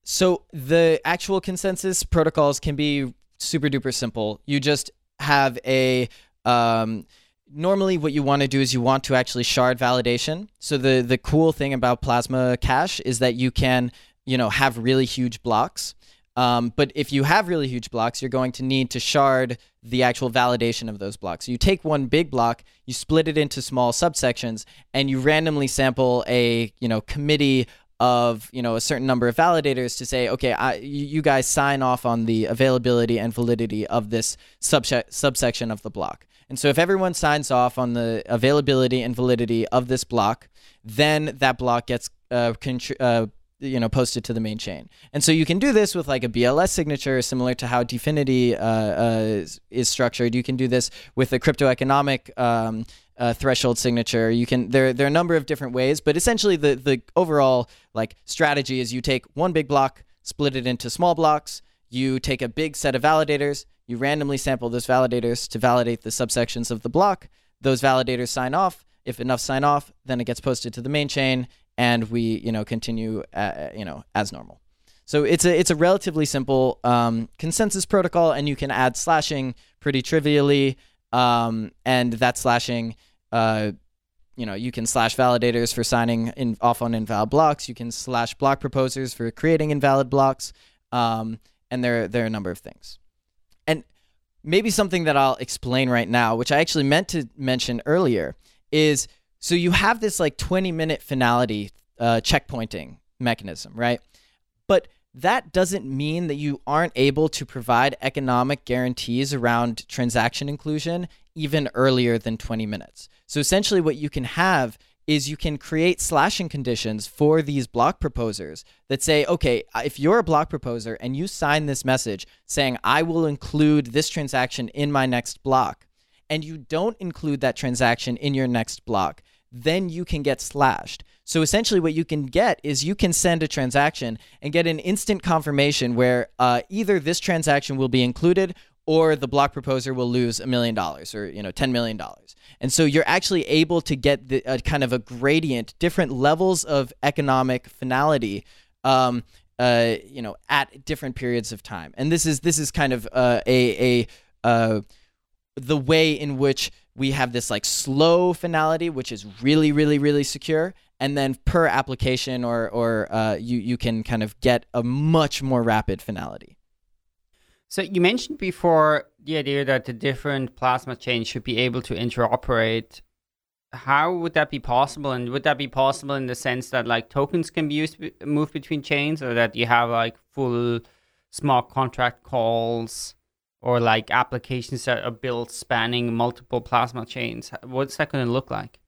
[SPEAKER 4] So the actual consensus protocols can be super duper simple. You just have a um, normally what you want to do is you want to actually shard validation. So the the cool thing about Plasma Cash is that you can you know have really huge blocks. Um, but if you have really huge blocks, you're going to need to shard the actual validation of those blocks. So you take one big block, you split it into small subsections, and you randomly sample a you know committee of you know a certain number of validators to say, okay, I, you guys sign off on the availability and validity of this subse- subsection of the block. And so if everyone signs off on the availability and validity of this block, then that block gets uh, contr- uh, you know posted to the main chain. And so you can do this with like a BLS signature, similar to how DFINITY uh, uh, is, structured. You can do this with a crypto economic um, uh, threshold signature. You can there there are a number of different ways, but essentially the the overall like strategy is you take one big block, split it into small blocks you take a big set of validators, you randomly sample those validators to validate the subsections of the block. Those validators sign off. If enough sign off, then it gets posted to the main chain, and we you know continue uh, you know as normal. So it's a it's a relatively simple um, consensus protocol, and you can add slashing pretty trivially, um, and that slashing. Uh, you know, you can slash validators for signing in, off on invalid blocks. You can slash block proposers for creating invalid blocks, um, and there there are a number of things. And maybe something that I'll explain right now, which I actually meant to mention earlier, is so you have this like 20 minute finality uh, checkpointing mechanism, right? But that doesn't mean that you aren't able to provide economic guarantees around transaction inclusion even earlier than 20 minutes. So essentially, what you can have is you can create slashing conditions for these block proposers that say, okay, uh, if you're a block proposer and you sign this message saying, I will include this transaction in my next block, and you don't include that transaction in your next block, then you can get slashed. So essentially, what you can get is you can send a transaction and get an instant confirmation where uh, either this transaction will be included or the block proposer will lose a million dollars or you know ten million dollars. And so you're actually able to get the kind of a gradient, different levels of economic finality. Um, uh, you know, at different periods of time, and this is this is kind of uh, a a uh, the way in which we have this like slow finality, which is really, really, really secure, and then per application or or uh, you you can kind of get a much more rapid finality.
[SPEAKER 1] So you mentioned before the idea that the different plasma chains should be able to interoperate. How would that be possible? And would that be possible in the sense that like tokens can be used moved between chains, or that you have like full smart contract calls? Or like applications that are built spanning multiple plasma chains? What's that going to look like?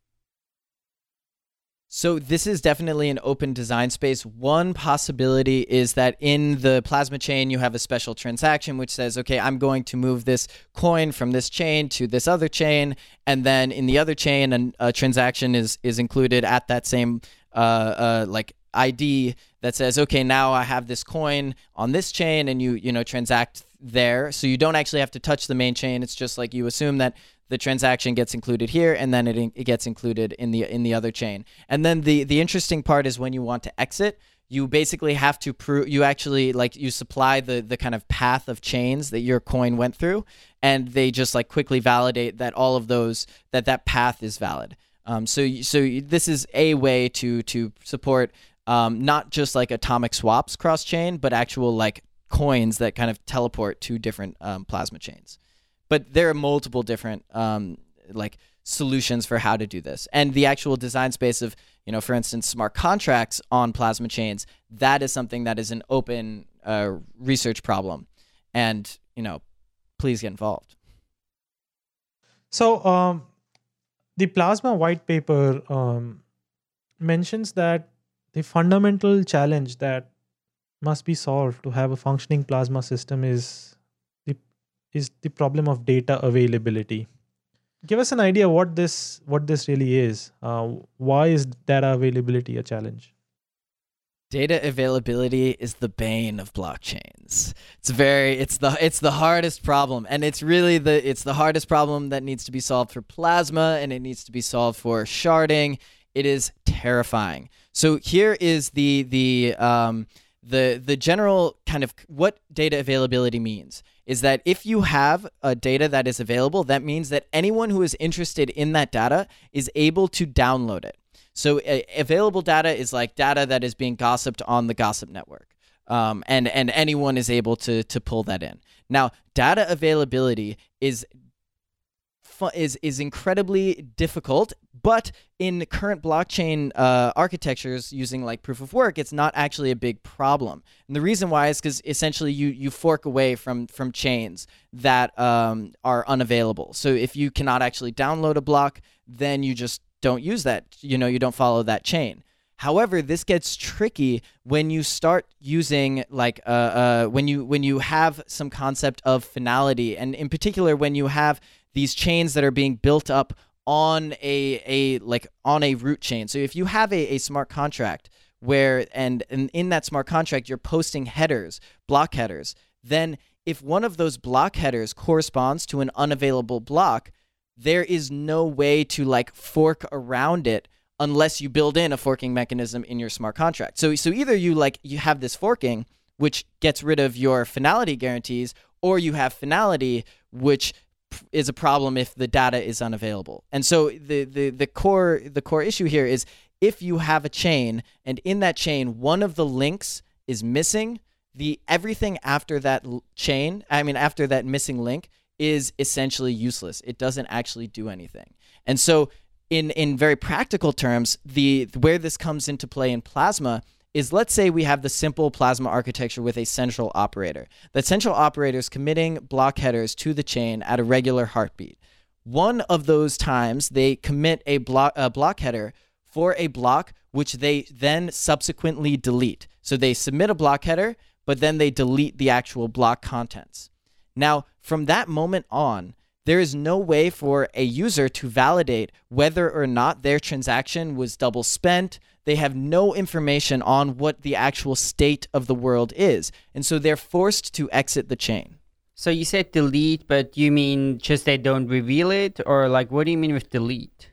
[SPEAKER 4] So this is definitely an open design space. One possibility is that in the plasma chain you have a special transaction which says, okay, I'm going to move this coin from this chain to this other chain, and then in the other chain, an, a transaction is is included at that same uh, uh, like ID that says, okay, now I have this coin on this chain, and you you know transact there. So you don't actually have to touch the main chain. It's just like you assume that the transaction gets included here, and then it, it gets included in the in the other chain. And then the the interesting part is when you want to exit, you basically have to prove you actually like you supply the the kind of path of chains that your coin went through, and they just like quickly validate that all of those that that path is valid. Um, so so this is a way to to support um, not just like atomic swaps cross chain, but actual like coins that kind of teleport to different um, plasma chains. But there are multiple different um, like solutions for how to do this, and the actual design space of you know, for instance, smart contracts on plasma chains. That is something that is an open uh, research problem, and you know, please get involved.
[SPEAKER 3] So, um, the plasma white paper um, mentions that the fundamental challenge that must be solved to have a functioning plasma system is the is the problem of data availability. Give us an idea what this what this really is. Uh, why is data availability a challenge?
[SPEAKER 4] Data availability is the bane of blockchains. It's very it's the it's the hardest problem and it's really the it's the hardest problem that needs to be solved for plasma and it needs to be solved for sharding. It is terrifying so here is the the um, the the general kind of what data availability means is that if you have a data that is available, that means that anyone who is interested in that data is able to download it. So uh, available data is like data that is being gossiped on the gossip network. Um, and and anyone is able to to pull that in. Now, data availability is is is incredibly difficult. But in current blockchain uh, architectures using like proof of work, it's not actually a big problem. And the reason why is because essentially you you fork away from from chains that um, are unavailable. So if you cannot actually download a block, then you just don't use that. You know, you don't follow that chain. However, this gets tricky when you start using like uh, uh, when you when you have some concept of finality, and in particular when you have these chains that are being built up on a a like on a root chain. So if you have a, a smart contract where and, and in that smart contract you're posting headers, block headers then if one of those block headers corresponds to an unavailable block, there is no way to like fork around it unless you build in a forking mechanism in your smart contract. So so either you like you have this forking which gets rid of your finality guarantees or you have finality which is a problem if the data is unavailable. And so the the the core the core issue here is if you have a chain and in that chain one of the links is missing, the everything after that chain, I mean after that missing link is essentially useless. It doesn't actually do anything. And so in in very practical terms, the where this comes into play in Plasma is let's say we have the simple plasma architecture with a central operator. That central operator is committing block headers to the chain at a regular heartbeat. One of those times they commit a block a block header for a block which they then subsequently delete. So they submit a block header, but then they delete the actual block contents. Now, from that moment on, there is no way for a user to validate whether or not their transaction was double spent. They have no information on what the actual state of the world is. And so they're forced to exit the chain.
[SPEAKER 1] So you said delete, but you mean just they don't reveal it, or like what do you mean with delete?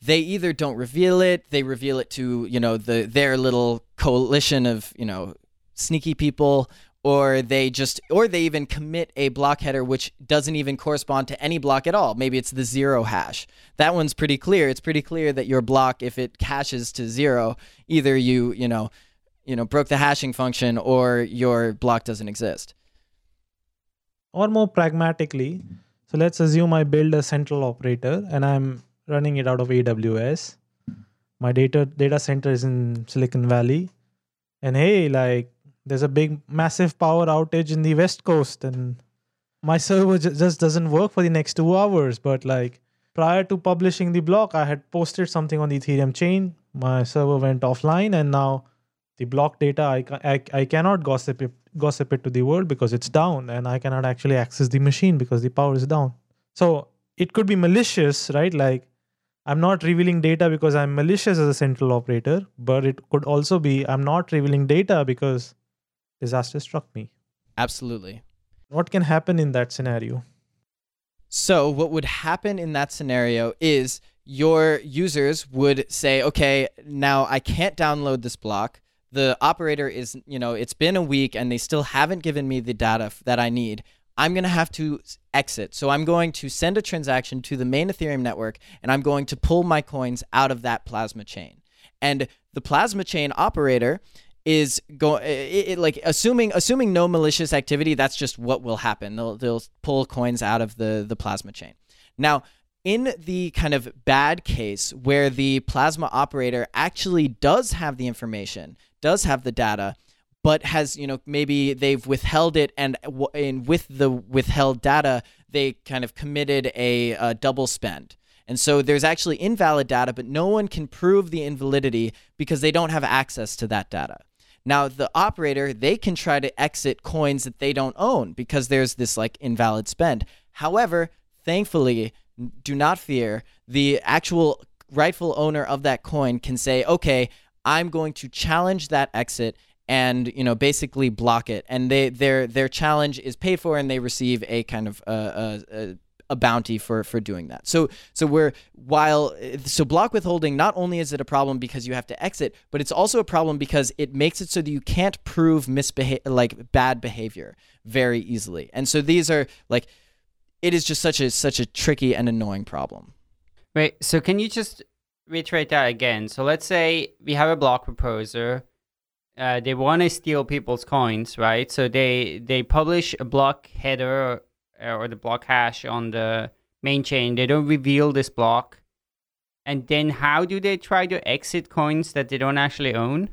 [SPEAKER 4] They either don't reveal it, they reveal it to, you know, the their little coalition of, you know, sneaky people, or they just or they even commit a block header which doesn't even correspond to any block at all. Maybe it's the zero hash. That one's pretty clear. It's pretty clear that your block if it hashes to zero either you you know you know broke the hashing function or your block doesn't exist.
[SPEAKER 3] Or more pragmatically. So let's assume i build a central operator and i'm running it out of aws my data data center is in silicon valley. And hey like there's a big massive power outage in the west coast and my server just doesn't work for the next 2 hours. But like prior to publishing the block i had posted something on the ethereum chain. My server went offline and now the block data I, I, I cannot gossip it, gossip it to the world because it's down and i cannot actually access the machine because the power is down. So it could be malicious right? Like i'm not revealing data because i'm malicious as a central operator but it could also be i'm not revealing data because disaster struck me
[SPEAKER 4] absolutely
[SPEAKER 3] what can happen in that scenario
[SPEAKER 4] So, what would happen in that scenario is your users would say, okay, now I can't download this block. The operator is, you know, it's been a week and they still haven't given me the data that I need. I'm going to have to exit. So, I'm going to send a transaction to the main Ethereum network and I'm going to pull my coins out of that Plasma chain. And the Plasma chain operator is going like assuming assuming no malicious activity that's just what will happen. They'll they'll pull coins out of the the plasma chain. Now in the kind of bad case where the plasma operator actually does have the information does have the data but has you know maybe they've withheld it and, and with the withheld data they kind of committed a, a double spend. And so there's actually invalid data, but no one can prove the invalidity because they don't have access to that data. Now, the operator, they can try to exit coins that they don't own because there's this like invalid spend. However, thankfully, do not fear, the actual rightful owner of that coin can say, okay, I'm going to challenge that exit and you know basically block it and they their their challenge is paid for and they receive a kind of uh, uh, uh, a bounty for for doing that. So so we're while so block withholding not only is it a problem because you have to exit, but it's also a problem because it makes it so that you can't prove misbehavior like bad behavior very easily. And so these are like it is just such a such a tricky and annoying problem.
[SPEAKER 1] Right. so can you just reiterate that again? So let's say we have a block proposer. Uh, they want to steal people's coins, right? So they they publish a block header or, or the block hash on the main chain. They don't reveal this block, and then how do they try to exit coins that they don't actually own?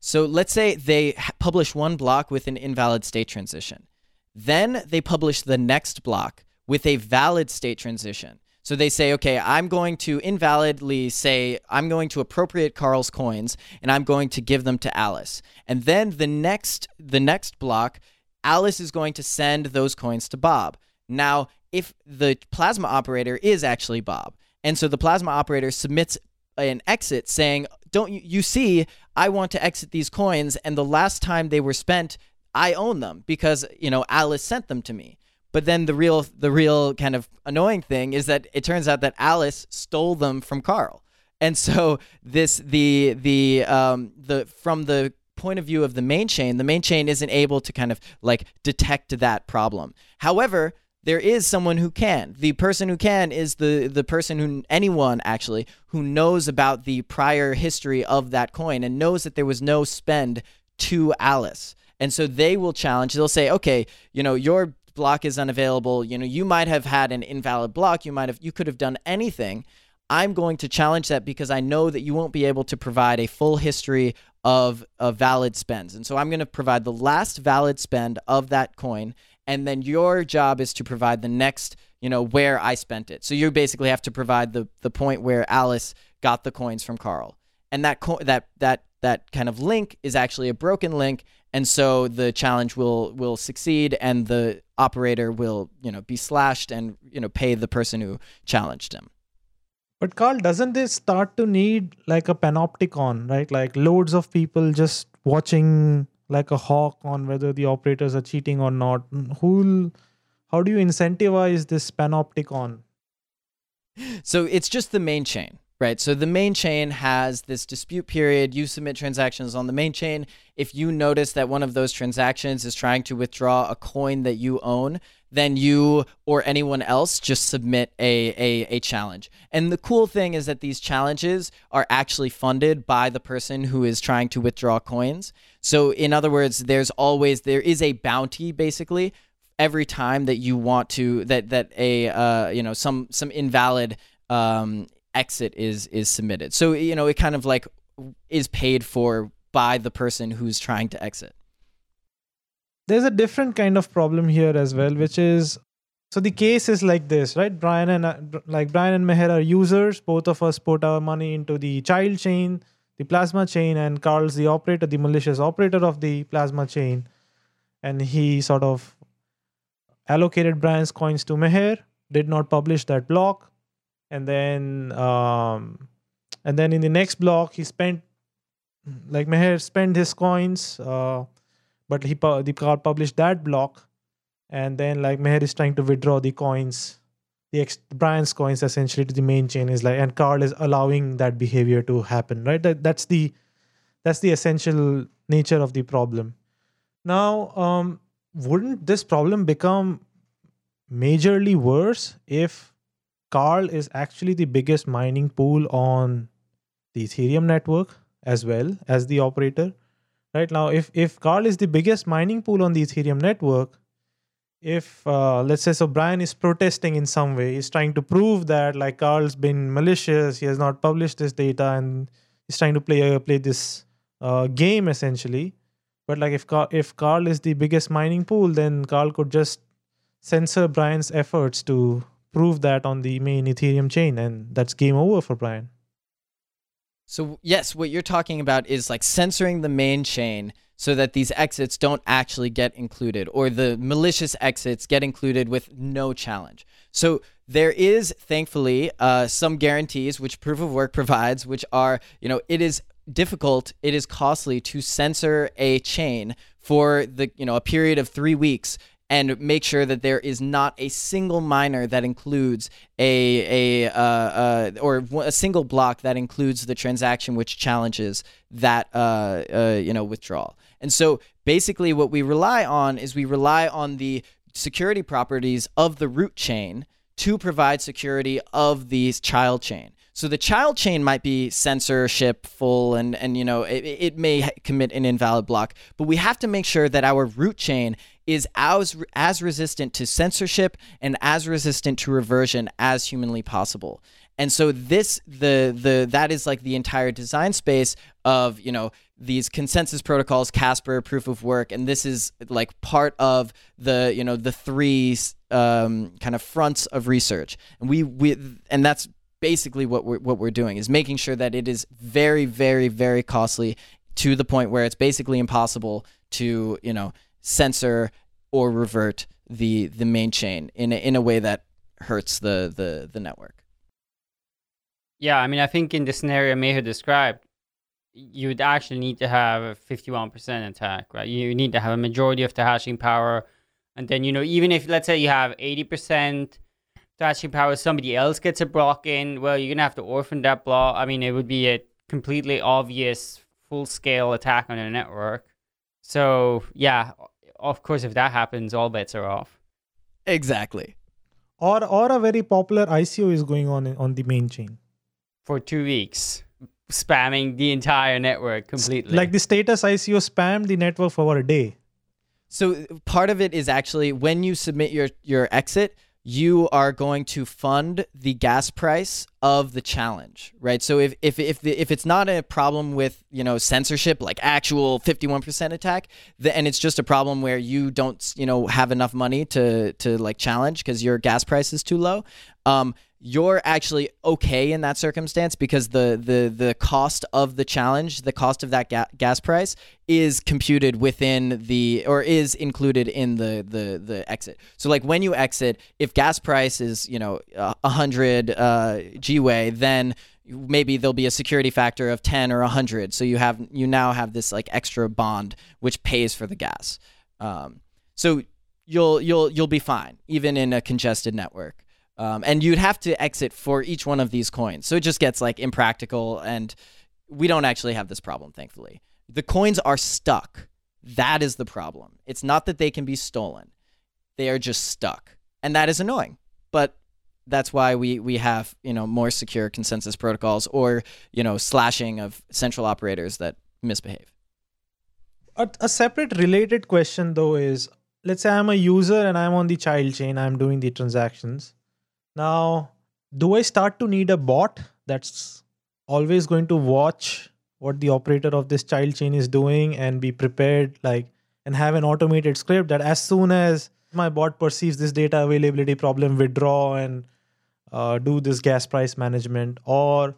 [SPEAKER 4] So let's say they publish one block with an invalid state transition. Then they publish the next block with a valid state transition. So they say, okay, I'm going to invalidly say, I'm going to appropriate Karl's coins and I'm going to give them to Alice. And then the next the next block, Alice is going to send those coins to Bob. Now, if the plasma operator is actually Bob, and so the plasma operator submits an exit saying, "Don't you, you see? I want to exit these coins, and the last time they were spent, I own them because you know Alice sent them to me. But then the real the real kind of annoying thing is that it turns out that Alice stole them from Karl. And so this the the um the from the point of view of the main chain, the main chain isn't able to kind of like detect that problem. However, there is someone who can. The person who can is the the person who anyone actually who knows about the prior history of that coin and knows that there was no spend to Alice. And so they will challenge. They'll say, "Okay, you know, your block is unavailable. You know, you might have had an invalid block. You might have you could have done anything." I'm going to challenge that because I know that you won't be able to provide a full history of, of valid spends. And so I'm going to provide the last valid spend of that coin. And then your job is to provide the next, you know, where I spent it. So you basically have to provide the, the point where Alice got the coins from Karl. And that, co- that, that, that kind of link is actually a broken link. And so the challenge will, will succeed and the operator will, you know, be slashed and, you know, pay the person who challenged him.
[SPEAKER 3] But Karl, doesn't this start to need like a panopticon, right? Like loads of people just watching like a hawk on whether the operators are cheating or not. Who'll how do you incentivize this panopticon?
[SPEAKER 4] So it's just the main chain, right? So the main chain has this dispute period. You submit transactions on the main chain. If you notice that one of those transactions is trying to withdraw a coin that you own, then you or anyone else just submit a, a, a challenge. And the cool thing is that these challenges are actually funded by the person who is trying to withdraw coins. So in other words, there's always there is a bounty basically every time that you want to that that a uh, you know some some invalid um, exit is is submitted. So you know it kind of like is paid for by the person who's trying to exit
[SPEAKER 3] there's a different kind of problem here as well, which is so the case is like this, right? Brian and uh, like Brian and Meher are users. Both of us put our money into the child chain, the plasma chain, and Karl's the operator, the malicious operator of the plasma chain, and he sort of allocated Brian's coins to Meher. Did not publish that block, and then um, and then in the next block he spent like Meher spent his coins. Uh, but he the car published that block and then like Meher is trying to withdraw the coins the ex- Brian's coins essentially to the main chain is like and Karl is allowing that behavior to happen right? That, that's the that's the essential nature of the problem. Now um wouldn't this problem become majorly worse if Karl is actually the biggest mining pool on the Ethereum network as well as the operator right now if if karl is the biggest mining pool on the ethereum network if uh, let's say so brian is protesting in some way he's trying to prove that like karl's been malicious he has not published this data and he's trying to play uh, play this uh, game essentially. But like if if karl is the biggest mining pool then karl could just censor brian's efforts to prove that on the main ethereum chain and that's game over for brian
[SPEAKER 4] so, yes, what you're talking about is like censoring the main chain so that these exits don't actually get included or the malicious exits get included with no challenge. So, there is thankfully uh, some guarantees which proof of work provides, which are, you know, it is difficult, it is costly to censor a chain for the, you know, a period of three weeks and make sure that there is not a single miner that includes a a uh, uh, or a single block that includes the transaction which challenges that uh, uh, you know withdrawal. And so basically, what we rely on is we rely on the security properties of the root chain to provide security of the child chain. So the child chain might be censorship full and, and you know, it, it may commit an invalid block, but we have to make sure that our root chain is as as resistant to censorship and as resistant to reversion as humanly possible. And so this the the that is like the entire design space of, you know, these consensus protocols, Casper, proof of work, and this is like part of the, you know, the three um, kind of fronts of research. And we we and that's basically what we're what we're doing is making sure that it is very very very costly to the point where it's basically impossible to, you know, censor or revert the the main chain in a, in a way that hurts the the the network.
[SPEAKER 1] Yeah, I mean, I think in the scenario Meher described, you would actually need to have a 51% attack, right? You need to have a majority of the hashing power. And then, you know, even if, let's say, you have 80% hashing power, somebody else gets a block in, well, you're going to have to orphan that block. I mean, it would be a completely obvious full scale attack on a network. So, yeah, of course, if that happens, all bets are off.
[SPEAKER 4] Exactly.
[SPEAKER 3] Or, or a very popular ICO is going on in, on the main chain.
[SPEAKER 1] For two weeks spamming the entire network completely.
[SPEAKER 3] Like the status ICO spammed the network for a day.
[SPEAKER 4] So part of it is actually when you submit your your exit, you are going to fund the gas price of the challenge, right? So if if if the, if it's not a problem with you know censorship, like actual fifty one percent attack, the, and it's just a problem where you don't you know have enough money to to like challenge because your gas price is too low, um, you're actually okay in that circumstance because the the the cost of the challenge, the cost of that ga- gas price is computed within the or is included in the the the exit. So like when you exit, if gas price is you know a hundred uh, GWei, then maybe there'll be a security factor of 10 or 100 so you have you now have this like extra bond which pays for the gas. Um, so you'll you'll you'll be fine even in a congested network um, and you'd have to exit for each one of these coins. So it just gets like impractical, and we don't actually have this problem, thankfully. The coins are stuck. That is the problem. It's not that they can be stolen, they are just stuck. And that is annoying. But that's why we, we have you know more secure consensus protocols or you know slashing of central operators that misbehave.
[SPEAKER 3] A, a separate related question though is let's say I'm a user and I'm on the child chain, I'm doing the transactions now, do I start to need a bot that's always going to watch what the operator of this child chain is doing and be prepared, like, and have an automated script that as soon as my bot perceives this data availability problem, withdraw and uh, do this gas price management? Or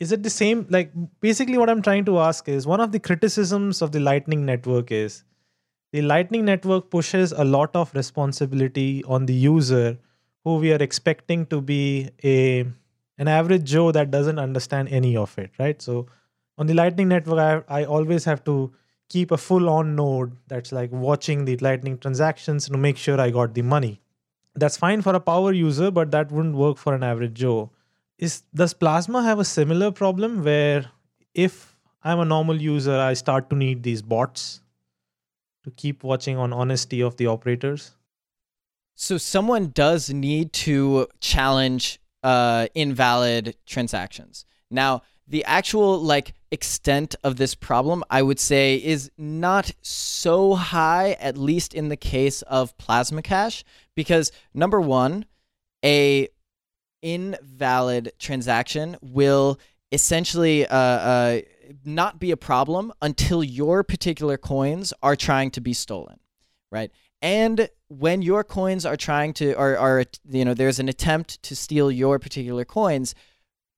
[SPEAKER 3] is it the same? Like, basically, what I'm trying to ask is one of the criticisms of the Lightning Network is the Lightning Network pushes a lot of responsibility on the user who we are expecting to be a an average Joe that doesn't understand any of it, right? So on the Lightning Network, I, I always have to keep a full on node that's like watching the Lightning transactions to make sure I got the money. That's fine for a power user, but that wouldn't work for an average Joe. Is does Plasma have a similar problem where if I'm a normal user, I start to need these bots to keep watching on honesty of the operators?
[SPEAKER 4] So someone does need to challenge uh, invalid transactions. Now, the actual like extent of this problem, I would say, is not so high, at least in the case of Plasma Cash, because number one, a invalid transaction will essentially uh, uh, not be a problem until your particular coins are trying to be stolen, right? And when your coins are trying to, or are, you know, there's an attempt to steal your particular coins,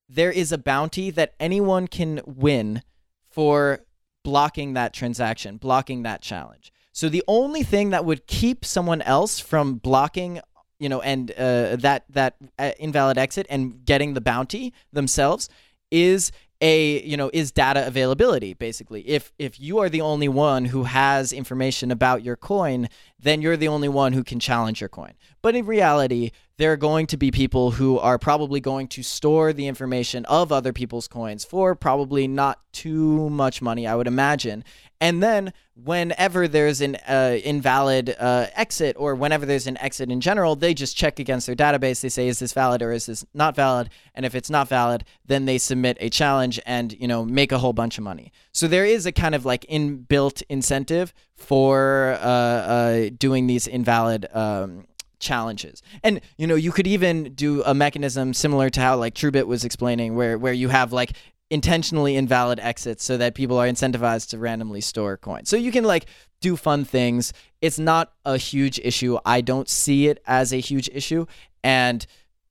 [SPEAKER 4] there is a bounty that anyone can win for blocking that transaction, blocking that challenge. So the only thing that would keep someone else from blocking, you know, and uh, that that uh, invalid exit and getting the bounty themselves is a you know is data availability basically if if you are the only one who has information about your coin then you're the only one who can challenge your coin but in reality there are going to be people who are probably going to store the information of other people's coins for probably not too much money i would imagine and then whenever there's an uh, invalid uh, exit or whenever there's an exit in general, they just check against their database. They say, is this valid or is this not valid? And if it's not valid, then they submit a challenge and, you know, make a whole bunch of money. So there is a kind of like inbuilt incentive for uh, uh doing these invalid um, challenges. And you know, you could even do a mechanism similar to how like TrueBit was explaining where where you have like intentionally invalid exits so that people are incentivized to randomly store coins. So you can like do fun things. It's not a huge issue. I don't see it as a huge issue, and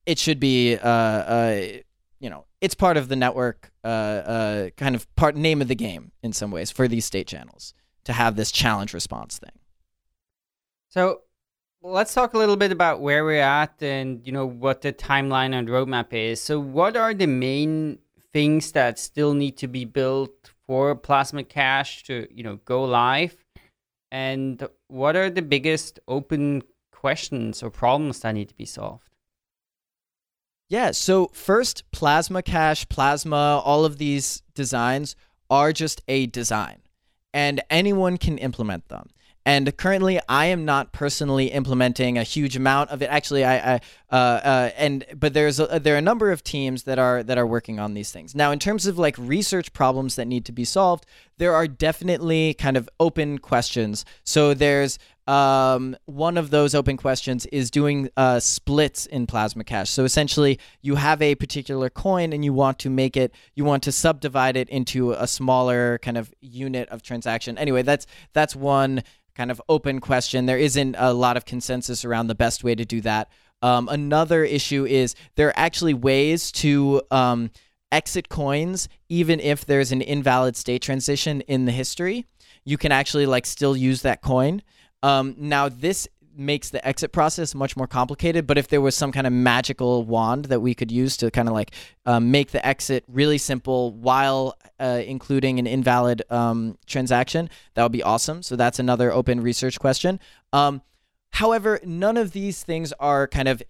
[SPEAKER 4] it should be, uh, uh, you know, it's part of the network, uh, uh, kind of part name of the game in some ways for these state channels to have this challenge response thing.
[SPEAKER 1] So let's talk a little bit about where we're at and you know what the timeline and roadmap is. So what are the main things that still need to be built for Plasma Cash to you know go live? And what are the biggest open questions or problems that need to be solved?
[SPEAKER 4] Yeah, so first, Plasma Cash, Plasma, all of these designs are just a design, and anyone can implement them. And currently, I am not personally implementing a huge amount of it. Actually, I, I uh, uh, and but there's a, there are a number of teams that are that are working on these things now. In terms of like research problems that need to be solved, there are definitely kind of open questions. So there's um, one of those open questions is doing uh, splits in Plasma Cash. So essentially, you have a particular coin and you want to make it, you want to subdivide it into a smaller kind of unit of transaction. Anyway, that's that's one kind of open question. There isn't a lot of consensus around the best way to do that. Um, another issue is there are actually ways to um, exit coins even if there's an invalid state transition in the history. You can actually like still use that coin. Um, now this makes the exit process much more complicated. But if there was some kind of magical wand that we could use to kind of like um, make the exit really simple while uh, including an invalid um, transaction, that would be awesome. So that's another open research question. Um, however, none of these things are kind of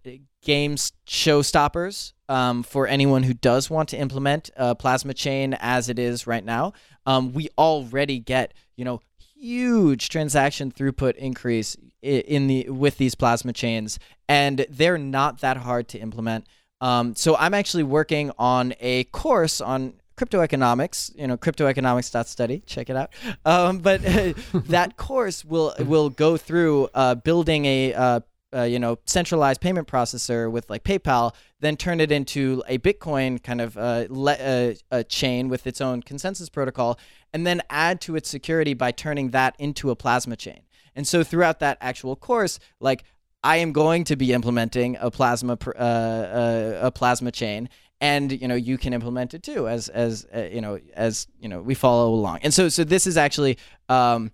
[SPEAKER 4] games showstoppers um, for anyone who does want to implement a plasma chain as it is right now. Um, we already get, you know, huge transaction throughput increase in the with these plasma chains, and they're not that hard to implement. Um, so I'm actually working on a course on crypto economics. You know, crypto cryptoeconomics.study. Check it out. Um, but that course will will go through uh, building a uh, uh, you know centralized payment processor with like PayPal, then turn it into a Bitcoin kind of uh, le- uh, a chain with its own consensus protocol, and then add to its security by turning that into a plasma chain. And so throughout that actual course, like I am going to be implementing a plasma uh, uh, a plasma chain, and you know you can implement it too as as you know as you know we follow along. And so so this is actually. Um,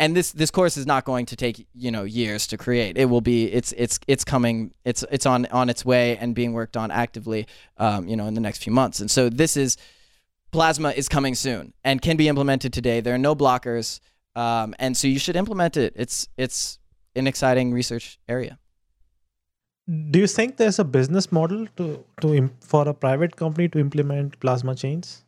[SPEAKER 4] and this this course is not going to take you know years to create. It will be it's it's it's coming it's it's on on its way and being worked on actively um, you know in the next few months. And so this is Plasma is coming soon and can be implemented today. There are no blockers, um, and so you should implement it. It's it's an exciting research area.
[SPEAKER 3] Do you think there's a business model to to for a private company to implement plasma chains?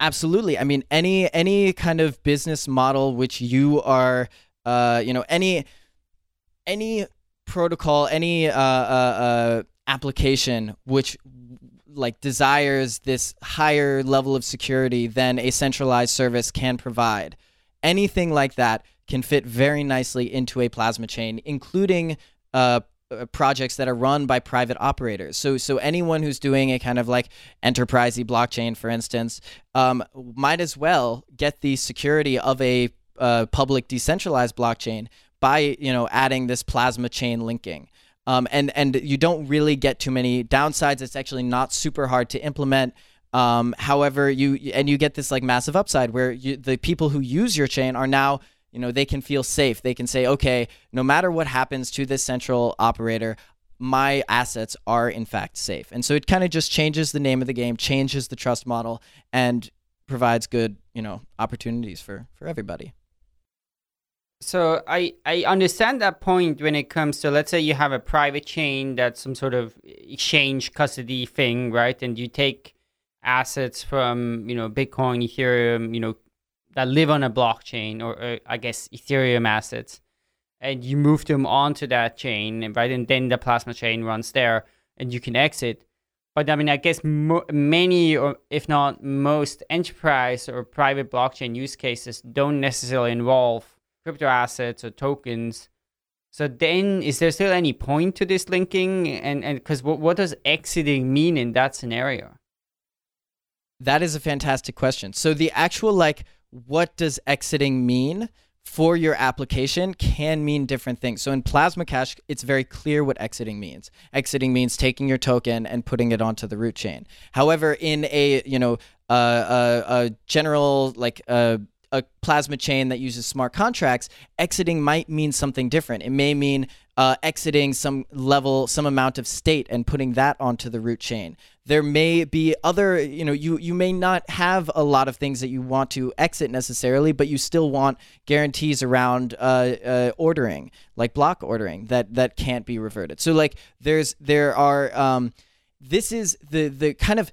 [SPEAKER 4] Absolutely. I mean, any any kind of business model which you are, uh, you know, any any protocol, any uh, uh, uh, application which like desires this higher level of security than a centralized service can provide. Anything like that can fit very nicely into a plasma chain, including uh, projects that are run by private operators. So, so anyone who's doing a kind of like enterprisey blockchain, for instance, um, might as well get the security of a uh, public decentralized blockchain by you know adding this plasma chain linking. Um, and and you don't really get too many downsides. It's actually not super hard to implement. Um, however, you and you get this like massive upside where you, the people who use your chain are now you know they can feel safe. They can say okay no matter what happens to this central operator my assets are in fact safe. And so it kind of just changes the name of the game changes the trust model and provides good you know opportunities for for everybody.
[SPEAKER 1] So I, I understand that point when it comes to let's say you have a private chain that's some sort of exchange custody thing right? And you take assets from you know bitcoin ethereum you know that live on a blockchain or, or, I guess Ethereum assets, and you move them onto that chain, right? And then the plasma chain runs there, and you can exit. But I mean, I guess mo- many, or if not most, enterprise or private blockchain use cases don't necessarily involve crypto assets or tokens. So then, is there still any point to this linking? And and because what what does exiting mean in that scenario?
[SPEAKER 4] That is a fantastic question. So the actual like what does exiting mean for your application can mean different things. So in Plasma Cash, it's very clear what exiting means. Exiting means taking your token and putting it onto the root chain. However, in a you know uh, a, a general like uh, a plasma chain that uses smart contracts, exiting might mean something different. It may mean uh, exiting some level, some amount of state and putting that onto the root chain. there may be other you know you you may not have a lot of things that you want to exit necessarily but you still want guarantees around uh, uh, ordering like block ordering that that can't be reverted so like there's there are um, this is the the kind of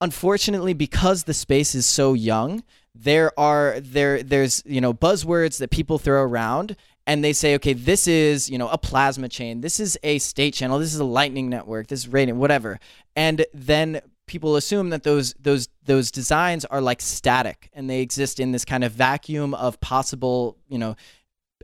[SPEAKER 4] unfortunately because the space is so young there are there there's you know buzzwords that people throw around and they say okay this is you know a plasma chain. This is a state channel. This is a lightning network. This is Raiden whatever. And then people assume that those those those designs are like static and they exist in this kind of vacuum of possible you know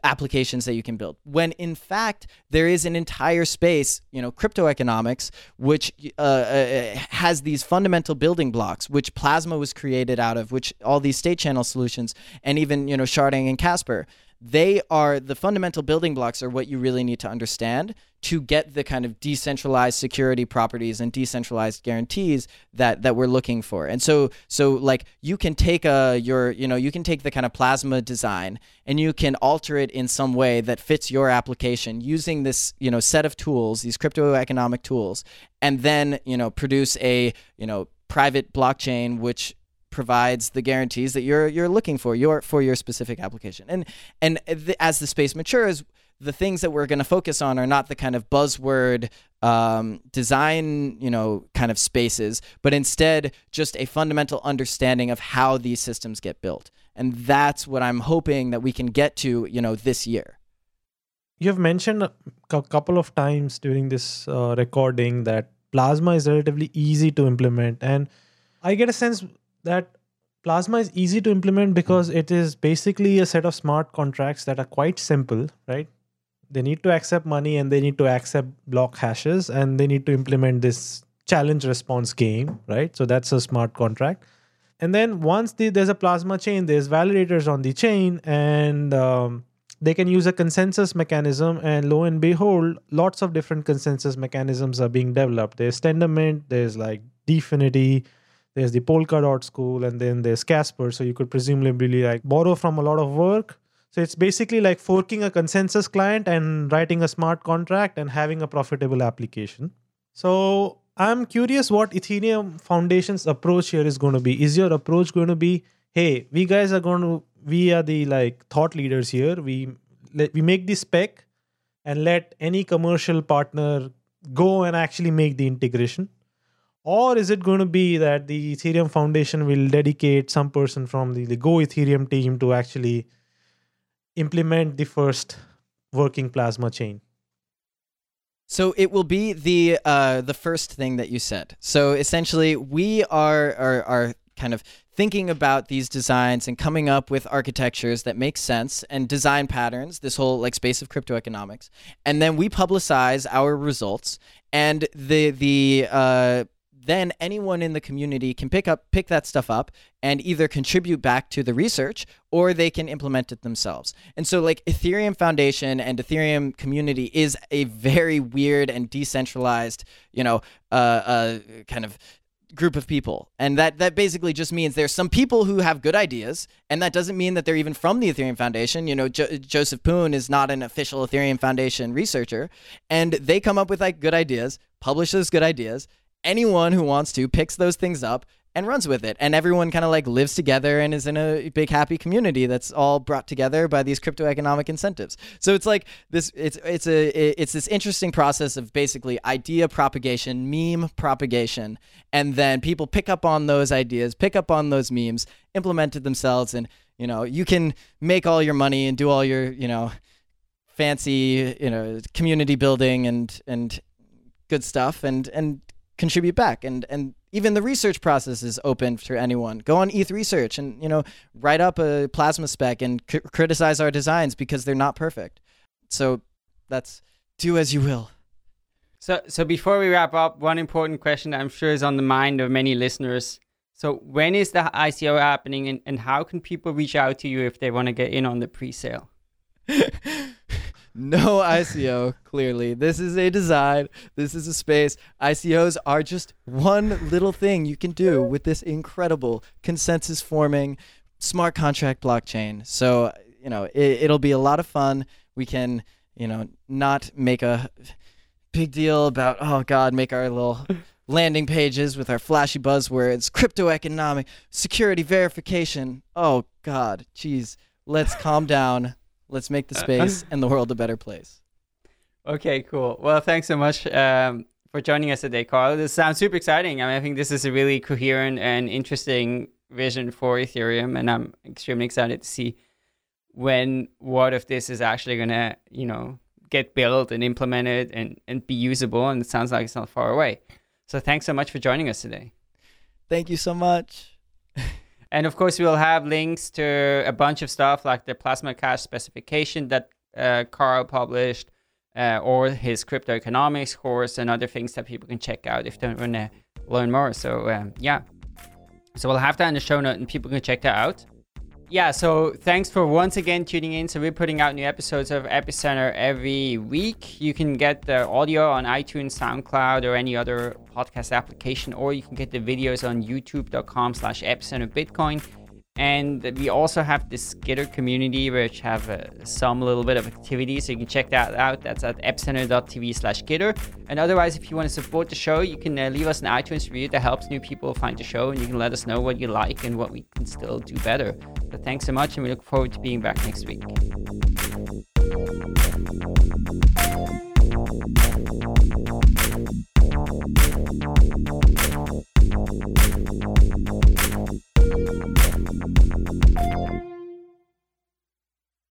[SPEAKER 4] applications that you can build. When in fact there is an entire space you know crypto economics which uh, uh, has these fundamental building blocks which plasma was created out of which all these state channel solutions and even you know sharding and casper they are the fundamental building blocks are what you really need to understand to get the kind of decentralized security properties and decentralized guarantees that that we're looking for. And so so like you can take a your you know you can take the kind of plasma design and you can alter it in some way that fits your application using this you know set of tools, these crypto economic tools, and then you know produce a you know private blockchain which provides the guarantees that you're you're looking for your for your specific application. And and as the space matures, the things that we're going to focus on are not the kind of buzzword um, design, you know, kind of spaces, but instead just a fundamental understanding of how these systems get built. And that's what I'm hoping that we can get to, you know, this year.
[SPEAKER 3] You have mentioned a couple of times during this uh, recording that Plasma is relatively easy to implement, and I get a sense that Plasma is easy to implement because it is basically a set of smart contracts that are quite simple, right? They need to accept money and they need to accept block hashes and they need to implement this challenge response game, right? So that's a smart contract. And then once the, there's a Plasma chain, there's validators on the chain and um, they can use a consensus mechanism. And lo and behold, lots of different consensus mechanisms are being developed. There's Tendermint, there's like Dfinity there's the Polkadot school, and then there's Casper. So you could presumably like borrow from a lot of work. So it's basically like forking a consensus client and writing a smart contract and having a profitable application. So I'm curious what Ethereum Foundation's approach here is going to be. Is your approach going to be, hey, we guys are going to, we are the like thought leaders here. We we make the spec and let any commercial partner go and actually make the integration or is it going to be that the ethereum foundation will dedicate some person from the, the go ethereum team to actually implement the first working plasma chain
[SPEAKER 4] so it will be the uh, the first thing that you said. So essentially, we are, are are kind of thinking about these designs and coming up with architectures that make sense and design patterns. This whole like space of crypto economics, and then we publicize our results. And the the uh, then anyone in the community can pick up pick that stuff up and either contribute back to the research or they can implement it themselves. And so like Ethereum Foundation and Ethereum community is a very weird and decentralized, you know, uh, uh kind of group of people and that that basically just means there's some people who have good ideas and that doesn't mean that they're even from the ethereum foundation you know jo- joseph poon is not an official ethereum foundation researcher and they come up with like good ideas publish those good ideas anyone who wants to picks those things up and runs with it. And everyone kind of like lives together and is in a big happy community that's all brought together by these crypto economic incentives. So it's like this it's it's a it's this interesting process of basically idea propagation meme propagation and then people pick up on those ideas pick up on those memes implement it themselves and you know you can make all your money and do all your you know fancy you know community building and and good stuff. And and contribute back. And and even the research process is open for anyone. Go on eth research and you know write up a plasma spec and c- criticize our designs because they're not perfect. So that's do as you will.
[SPEAKER 1] So so before we wrap up one important question i'm sure is on the mind of many listeners. So when is the ico happening and, and how can people reach out to you if they want to get in on the pre-sale
[SPEAKER 4] no ICO, clearly. This is a design. This is a space. ICOs are just one little thing you can do with this incredible consensus forming smart contract blockchain. So, you know, it, it'll be a lot of fun. We can, you know, not make a big deal about, oh God, make our little landing pages with our flashy buzzwords, crypto economic, security verification. Oh God, jeez. Let's calm down. Let's make the space and the world a better place.
[SPEAKER 1] Okay, cool. Well, thanks so much um, for joining us today, Karl. This sounds super exciting. I mean, I think this is a really coherent and interesting vision for Ethereum, and I'm extremely excited to see when what if this is actually gonna, you know, get built and implemented and, and be usable. And it sounds like it's not far away. So thanks so much for joining us today.
[SPEAKER 4] Thank you so much.
[SPEAKER 1] and of course, we'll have links to a bunch of stuff like the Plasma Cash specification that uh, Karl published, uh, or his crypto economics course, and other things that people can check out if they want to learn more. So um, yeah, so we'll have that in the show note, and people can check that out yeah, so thanks for once again tuning in. So we're putting out new episodes of Epicenter every week. You can get the audio on iTunes, SoundCloud, or any other podcast application, or you can get the videos on youtube.com slash epicenter bitcoin. And we also have the Gitter community, which have uh, some little bit of activity, so you can check that out. That's at epicenter.tv slash Gitter. And otherwise, if you want to support the show, you can uh, leave us an iTunes review that helps new people find the show, and you can let us know what you like and what we can still do better. So thanks so much, and we look forward to being back next week.